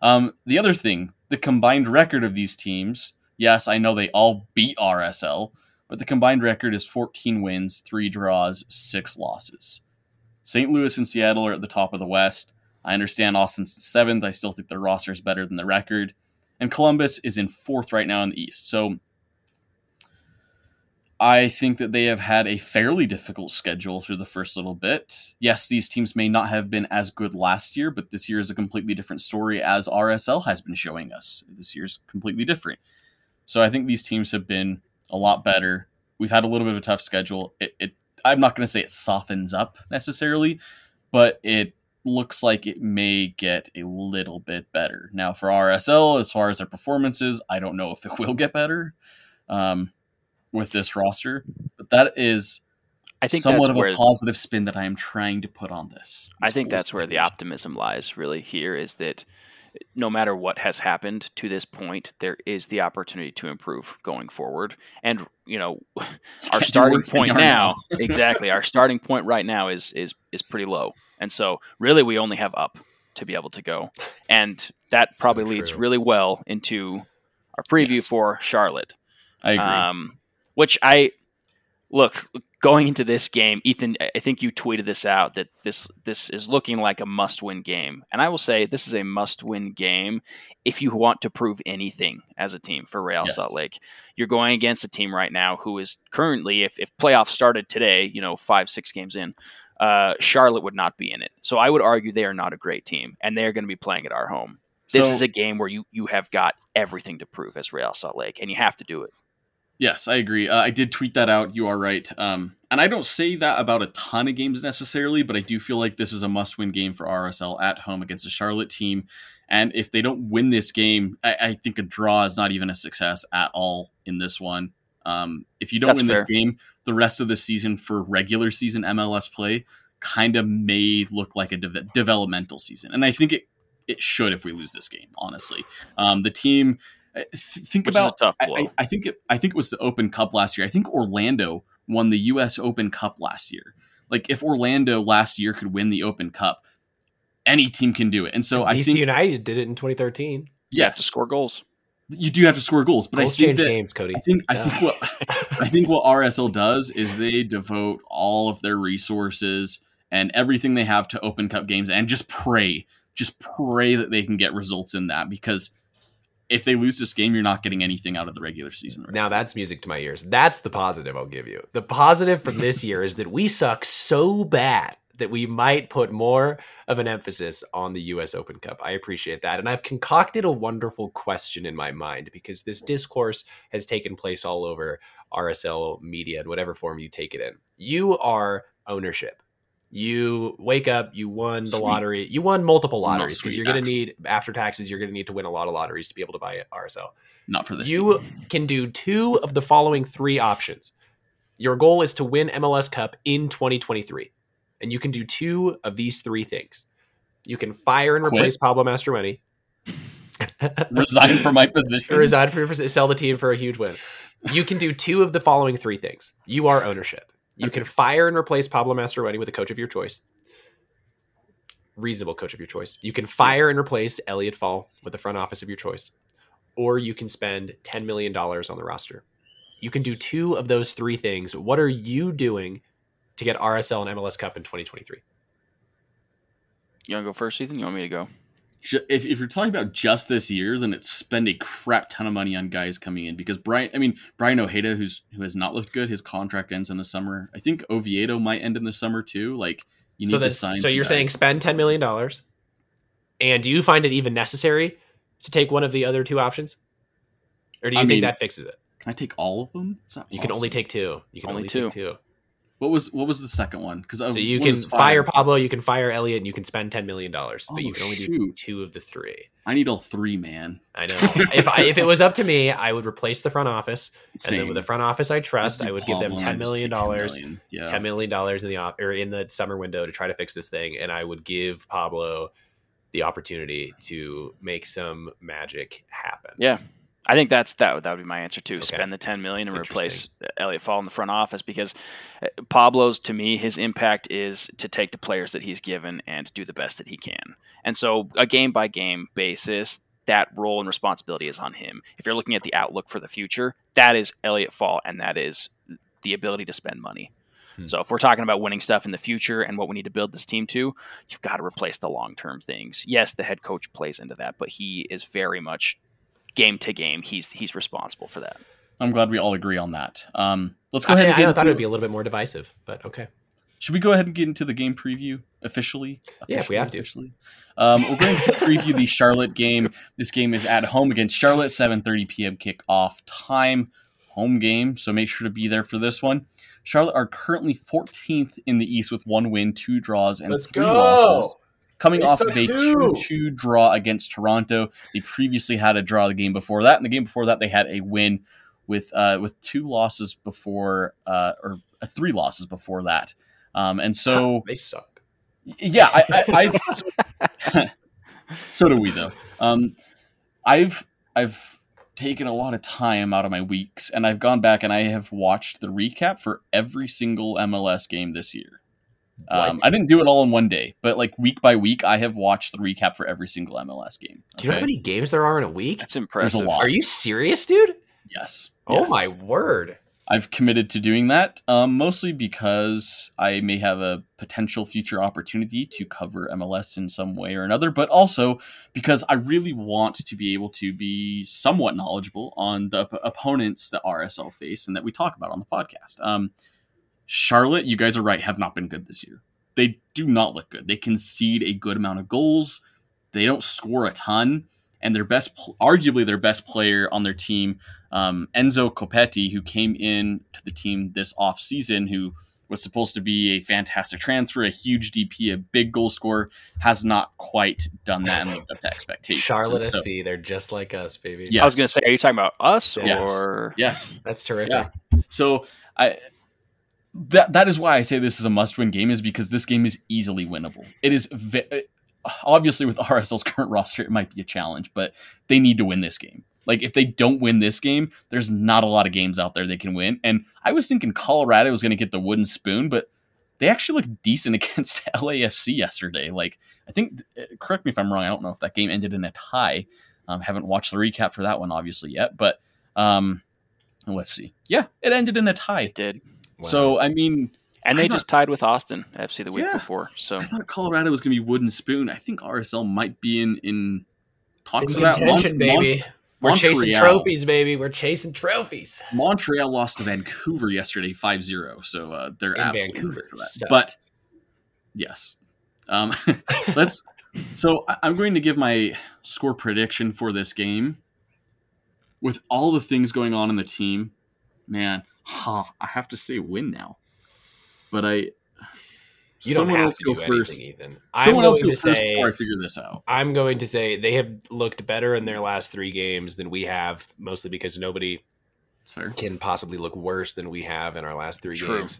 Um, the other thing, the combined record of these teams, yes, I know they all beat RSL, but the combined record is 14 wins, 3 draws, 6 losses. St. Louis and Seattle are at the top of the West. I understand Austin's seventh. I still think their roster is better than the record. And Columbus is in fourth right now in the East. So I think that they have had a fairly difficult schedule through the first little bit. Yes, these teams may not have been as good last year, but this year is a completely different story as RSL has been showing us. This year's completely different. So I think these teams have been a lot better. We've had a little bit of a tough schedule. It, it I'm not going to say it softens up necessarily, but it looks like it may get a little bit better. Now, for RSL, as far as their performances, I don't know if it will get better. Um, with this roster, but that is I think somewhat of a positive spin that I am trying to put on this. I think that's where the optimism lies. Really, here is that no matter what has happened to this point, there is the opportunity to improve going forward. And you know, our starting point now, now. exactly, our starting point right now is is is pretty low, and so really we only have up to be able to go, and that probably so leads really well into our preview yes. for Charlotte. I agree. Um, which I look going into this game, Ethan. I think you tweeted this out that this this is looking like a must-win game, and I will say this is a must-win game if you want to prove anything as a team for Real yes. Salt Lake. You're going against a team right now who is currently, if if playoffs started today, you know, five six games in. Uh, Charlotte would not be in it. So I would argue they are not a great team, and they're going to be playing at our home. This so, is a game where you you have got everything to prove as Real Salt Lake, and you have to do it. Yes, I agree. Uh, I did tweet that out. You are right. Um, and I don't say that about a ton of games necessarily, but I do feel like this is a must win game for RSL at home against a Charlotte team. And if they don't win this game, I, I think a draw is not even a success at all in this one. Um, if you don't That's win fair. this game, the rest of the season for regular season MLS play kind of may look like a de- developmental season. And I think it, it should if we lose this game, honestly. Um, the team think Which about I, I, think it, I think it was the Open Cup last year. I think Orlando won the U.S. Open Cup last year. Like if Orlando last year could win the Open Cup, any team can do it. And so DC I think United did it in 2013. Yeah, to score goals. You do have to score goals, but goals I think that, games, Cody. I think I think what I think what RSL does is they devote all of their resources and everything they have to Open Cup games and just pray, just pray that they can get results in that because if they lose this game, you're not getting anything out of the regular season. Now that's music to my ears. That's the positive I'll give you. The positive from this year is that we suck so bad that we might put more of an emphasis on the US Open Cup. I appreciate that. And I've concocted a wonderful question in my mind because this discourse has taken place all over RSL media in whatever form you take it in. You are ownership you wake up, you won the Sweet. lottery, you won multiple lotteries because you're going to need after taxes, you're going to need to win a lot of lotteries to be able to buy RSL. Not for this. You team. can do two of the following three options. Your goal is to win MLS Cup in 2023, and you can do two of these three things. You can fire and replace Quit. Pablo Mastroeni. Resign from my position. Resign from your position. Sell the team for a huge win. You can do two of the following three things. You are ownership. You can fire and replace Pablo Mastroeni with a coach of your choice. Reasonable coach of your choice. You can fire and replace Elliot Fall with the front office of your choice. Or you can spend $10 million on the roster. You can do two of those three things. What are you doing to get RSL and MLS Cup in 2023? You want to go first, Ethan? You want me to go? If, if you're talking about just this year, then it's spend a crap ton of money on guys coming in because Brian, I mean Braian Ojeda, who's who has not looked good, his contract ends in the summer. I think Oviedo might end in the summer too. Like you need so to sign. So you're guys. saying spend ten million dollars, and do you find it even necessary to take one of the other two options, or do you I think mean, that fixes it? Can I take all of them? You can only take two. You can only, only two. two. What was what was the second one? Because so you can fire Pablo, you can fire Elliot, and you can spend ten million dollars, oh, but you can only oh, shoot. do two of the three. I need all three, man. I know. if I, if it was up to me, I would replace the front office, Same. and then with the front office I trust, I would Pablo give them ten million dollars, yeah. ten million dollars in the op- or in the summer window to try to fix this thing, and I would give Pablo the opportunity to make some magic happen. Yeah. I think that's that. That would be my answer too. Okay. Spend the ten million and replace Elliot Fall in the front office because uh, Pablo's to me his impact is to take the players that he's given and do the best that he can. And so a game by game basis, that role and responsibility is on him. If you're looking at the outlook for the future, that is Elliot Fall, and that is the ability to spend money. Hmm. So if we're talking about winning stuff in the future and what we need to build this team to, you've got to replace the long term things. Yes, the head coach plays into that, but he is very much game to game. He's he's responsible for that. I'm glad we all agree on that. Um, let's go I, ahead and I get thought it into, would be a little bit more divisive, but okay. Should we go ahead and get into the game preview officially? Yeah, if we Officially, have to. Officially? Um, we're going to preview the Charlotte game. This game is at home against Charlotte, 7:30 p.m. kickoff time, home game. So make sure to be there for this one. Charlotte are currently 14th in the East with one win, two draws, and Let's three go! losses. Coming They off of a 2-2 draw against Toronto, they previously had a draw the game before that, and the game before that they had a win with uh, with two losses before uh, or uh, three losses before that. Um, and so they suck. yeah, I, I, I so do we though. Um, I've I've taken a lot of time out of my weeks, and I've gone back and I have watched the recap for every single MLS game this year. Um, I didn't do it all in one day, but like week by week, I have watched the recap for every single MLS game. Do you know how many games there are in a week? That's impressive. lot. Are you serious, dude? Yes. Oh Yes. my word! I've committed to doing that, um, mostly because I may have a potential future opportunity to cover MLS in some way or another, but also because I really want to be able to be somewhat knowledgeable on the op- opponents that RSL face and that we talk about on the podcast. Um, Charlotte, you guys are right, have not been good this year. They do not look good. They concede a good amount of goals. They don't score a ton, and their best, arguably their best player on their team, um, Enzo Copetti, who came in to the team this off season, who was supposed to be a fantastic transfer, a huge DP, a big goal scorer, has not quite done that and lived up to expectations. Charlotte And so- SC, they're just like us, baby. Yeah. I was going to say, are you talking about us Yes. or? yes, that's terrific. Yeah. So I that that is why I say this is a must-win game is because this game is easily winnable. It is ve- obviously with RSL's current roster, it might be a challenge, but they need to win this game. Like if they don't win this game, there's not a lot of games out there they can win. And I was thinking Colorado was going to get the wooden spoon, but they actually looked decent against LAFC yesterday. Like I think, correct me if I'm wrong. I don't know if that game ended in a tie. Um, haven't watched the recap for that one obviously yet, but um, let's see. Yeah, it ended in a tie. It did. Wow. So I mean, And they thought- just tied with Austin FC the week Yeah. before. So I thought Colorado was going to be wooden spoon. I think RSL might be in in in talks with that. contention, Mon- Mon- baby. We're chasing trophies, baby. We're chasing trophies. Montreal lost to Vancouver yesterday 5-0, so uh, they're And absolutely Vancouver ready for that. sucked. But yes, um, let's. So I'm going to give my score prediction for this game. With all the things going on in the team, man, huh, I have to say win now. But I, You someone else go first. anything. Someone I'm else going go to first say, before I figure this out. I'm going to say they have looked better in their last three games than we have, mostly because nobody can possibly look worse than we have in our last three True. games.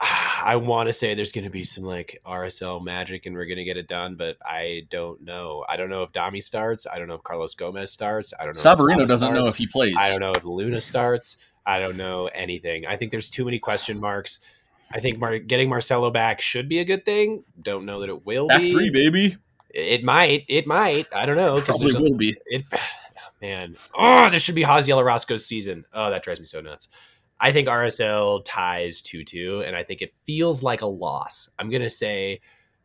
I want to say there's going to be some like RSL magic and we're going to get it done, but I don't know. I don't know if Dami starts. I don't know if Carlos Gomez starts. I don't know. if doesn't know if he plays. I don't know if Luna starts. I don't know anything. I think there's too many question marks. I think Mar- getting Marcelo back should be a good thing. Don't know that it will Back be. three, baby. It might. It might. I don't know. Probably there's a- will be. it man oh this should be Haziel Orozco's season oh that drives me so nuts I think RSL ties 2-2 and I think it feels like a loss I'm gonna say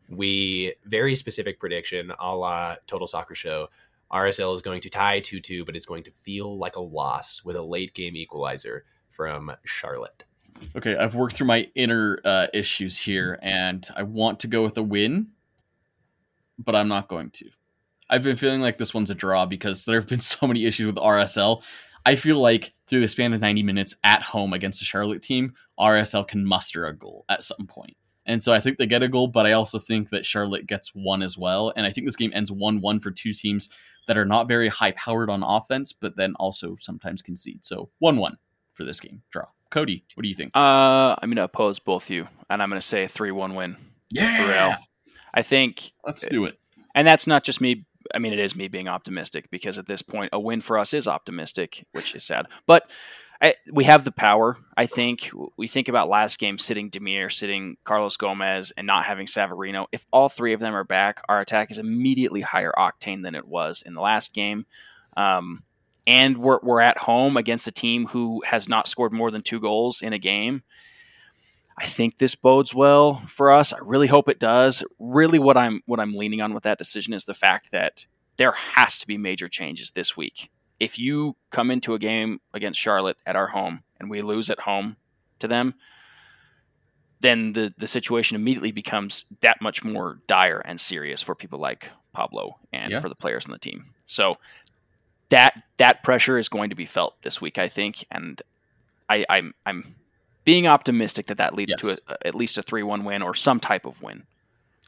we very specific prediction a la Total Soccer Show RSL is going to tie 2-2 but it's going to feel like a loss with a late game equalizer from Charlotte Okay, I've worked through my inner uh, issues here, and I want to go with a win, but I'm not going to. I've been feeling like this one's a draw because there have been so many issues with RSL. I feel like through the span of 90 minutes at home against the Charlotte team, RSL can muster a goal at some point. And so I think they get a goal, but I also think that Charlotte gets one as well. And I think this game ends 1 1 for two teams that are not very high powered on offense, but then also sometimes concede. So 1 1 for this game. Draw. Cody, what do you think? uh, I'm going to oppose both you, and I'm going to say 3 1 win for Real. I think Let's do it. and that's not just me. I mean, it is me being optimistic because at this point, a win for us is optimistic, which is sad. But We have the power. I think we think about last game sitting Damir, sitting Carlos Gomez, and not having Savarino. If all three of them are back, our attack is immediately higher octane than it was in the last game. Um, and we're, we're at home against a team who has not scored more than two goals in a game. I think this bodes well for us. I really hope it does. Really, what I'm what I'm leaning on with that decision is the fact that there has to be major changes this week if you come into a game against Charlotte at our home and we lose at home to them, then the, the situation immediately becomes that much more dire and serious for people like Pablo and yeah. for the players on the team. So that that pressure is going to be felt this week, I think, and I, I'm I'm being optimistic that that leads yes. to a, at least a three one win or some type of win.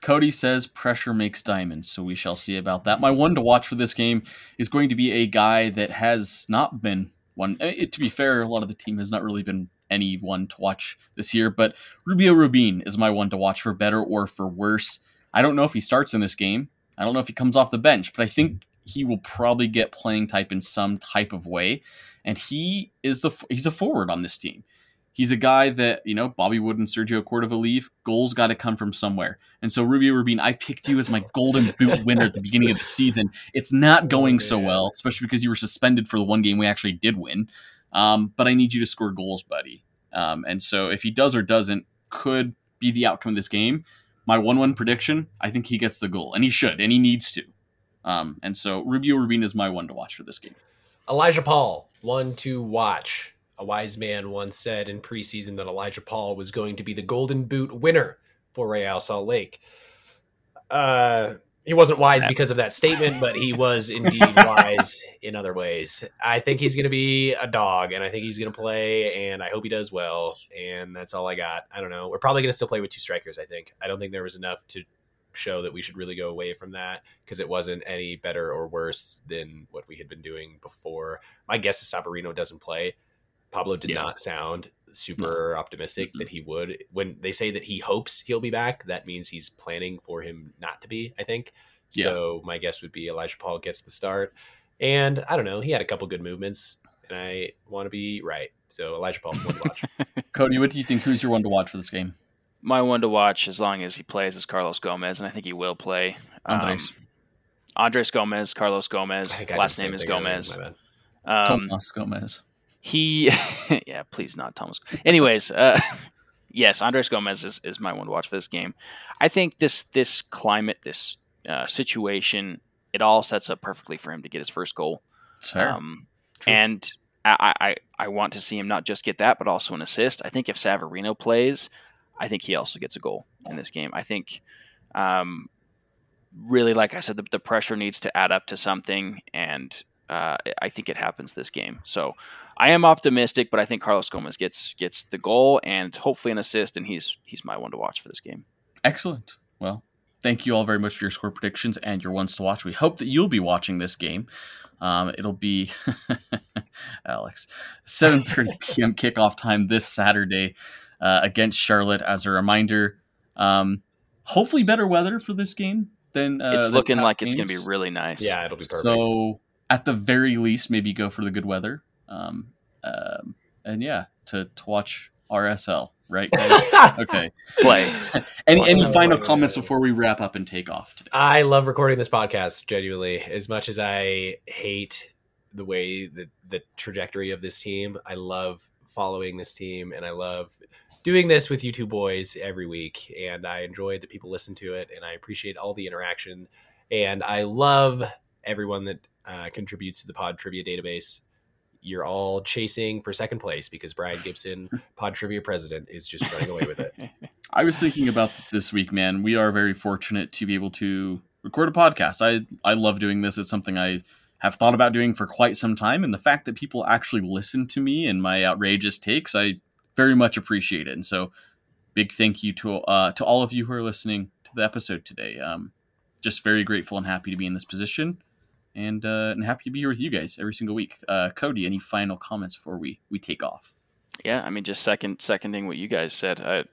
Cody says pressure makes diamonds, so we shall see about that. My one to watch for this game is going to be a guy that has not been one. It, eh, to be fair, a lot of the team has not really been anyone to watch this year, but Rubio Rubin is my one to watch for better or for worse. I don't know if he starts in this game. I don't know if he comes off the bench, but I think he will probably get playing type in some type of way. And he is the he's a forward on this team. He's a guy that, you know, Bobby Wood and Sergio Cordova leave. Goals got to come from somewhere. And so, Rubio Rubin, I picked you as my golden boot winner at the beginning of the season. It's not oh, going oh, so well, especially because you were suspended for the one game we actually did win. Um, but I need you to score goals, buddy. Um, and so, if he does or doesn't, could be the outcome of this game. My 1 1 prediction, I think he gets the goal, and he should, and he needs to. Um, and so, Rubio Rubin is my one to watch for this game. Elijah Paul, one to watch. A wise man once said in preseason that Elijah Paul was going to be the Golden Boot winner for Real Salt Lake. Uh, he wasn't wise because of that statement, but he was indeed wise in other ways. I think he's going to be a dog, and I think he's going to play, and I hope he does well. And that's all I got. I don't know. We're probably going to still play with two strikers. I think. I don't think there was enough to show that we should really go away from that because it wasn't any better or worse than what we had been doing before. My guess is Savarino doesn't play. Pablo did yeah. not sound super no. optimistic mm-hmm. that he would. When they say that he hopes he'll be back, that means he's planning for him not to be, I think. Yeah. So my guess would be Elijah Paul gets the start. And I don't know, he had a couple good movements, and I want to be right. So Elijah Paul, one to watch. Cody, what do you think? Who's your one to watch for this game? My one to watch, as long as he plays, is Carlos Gomez, and I think he will play. Andres. Um, Andres Gomez, Carlos Gomez. Last name is Gomez. Um, Tomas Gomez. He, yeah, please not Thomas. Anyways, uh, yes, Andres Gomez is, is my one to watch for this game. I think this this climate, this uh, situation, it all sets up perfectly for him to get his first goal. fair. Um, and I, I I want to see him not just get that, but also an assist. I think if Savarino plays, I think he also gets a goal in this game. I think, um, really, like I said, the, the pressure needs to add up to something, and uh, I think it happens this game. So I am optimistic, but I think Carlos Gomez gets gets the goal and hopefully an assist, and he's he's my one to watch for this game. Excellent. Well, thank you all very much for your score predictions and your ones to watch. We hope that you'll be watching this game. Um, it'll be Alex 7:30 p.m. kickoff time this Saturday uh, against Charlotte. As a reminder, um, hopefully better weather for this game than uh, it's looking like games. it's going to be really nice. Yeah, it'll be perfect. So at the very least, maybe go for the good weather. Um, um, and yeah, to, to watch RSL, right? okay. Play. any any final comments before we wrap up and take off today? I love recording this podcast, genuinely. As much as I hate the way that the trajectory of this team, I love following this team and I love doing this with you two boys every week. And I enjoy that people listen to it and I appreciate all the interaction. And I love everyone that uh, contributes to the pod trivia database you're all chasing for second place because Brian Gibson, Pod Trivia president, is just running away with it. I was thinking about this week, man. We are very fortunate to be able to record a podcast. I I love doing this. It's something I have thought about doing for quite some time, and the fact that people actually listen to me and my outrageous takes, I very much appreciate it. And so, big thank you to uh, to all of you who are listening to the episode today. Um, just very grateful and happy to be in this position and uh, and happy to be here with you guys every single week. Uh, Cody, any final comments before we we take off? Yeah, I mean, just second seconding what you guys said. I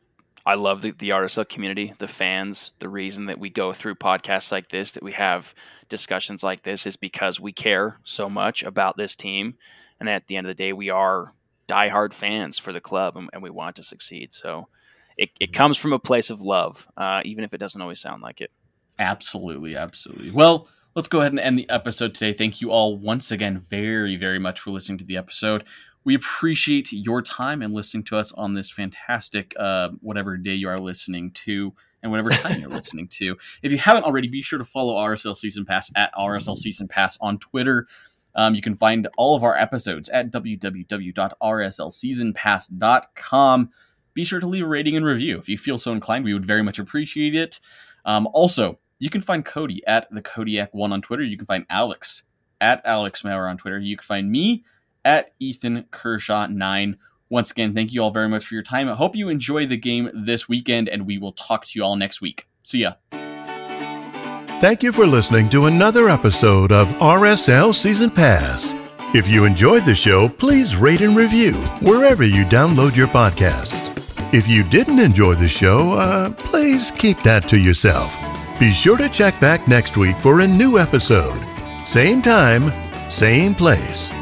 I love the, the RSL community, the fans. The reason that we go through podcasts like this, that we have discussions like this, is because we care so much about this team. And at the end of the day, we are diehard fans for the club and, and we want to succeed. So it, it comes from a place of love, uh, even if it doesn't always sound like it. Absolutely, absolutely. Well, let's go ahead and end the episode today. Thank you all once again very, very much for listening to the episode. We appreciate your time and listening to us on this fantastic, uh, whatever day you are listening to and whatever time you're listening to. If you haven't already, be sure to follow RSL Season Pass at RSL Season Pass on Twitter. Um, you can find all of our episodes at www.rslseasonpass.com. Be sure to leave a rating and review. If you feel so inclined, we would very much appreciate it. Um, also, you can find Cody at the Kodiak1 on Twitter. You can find Alex at Alex Maurer on Twitter. You can find me at Ethan Kershaw 9. Once again, thank you all very much for your time. I hope you enjoy the game this weekend, and we will talk to you all next week. See ya. Thank you for listening to another episode of RSL Season Pass. If you enjoyed the show, please rate and review wherever you download your podcasts. If you didn't enjoy the show, uh, please keep that to yourself. Be sure to check back next week for a new episode. Same time, same place.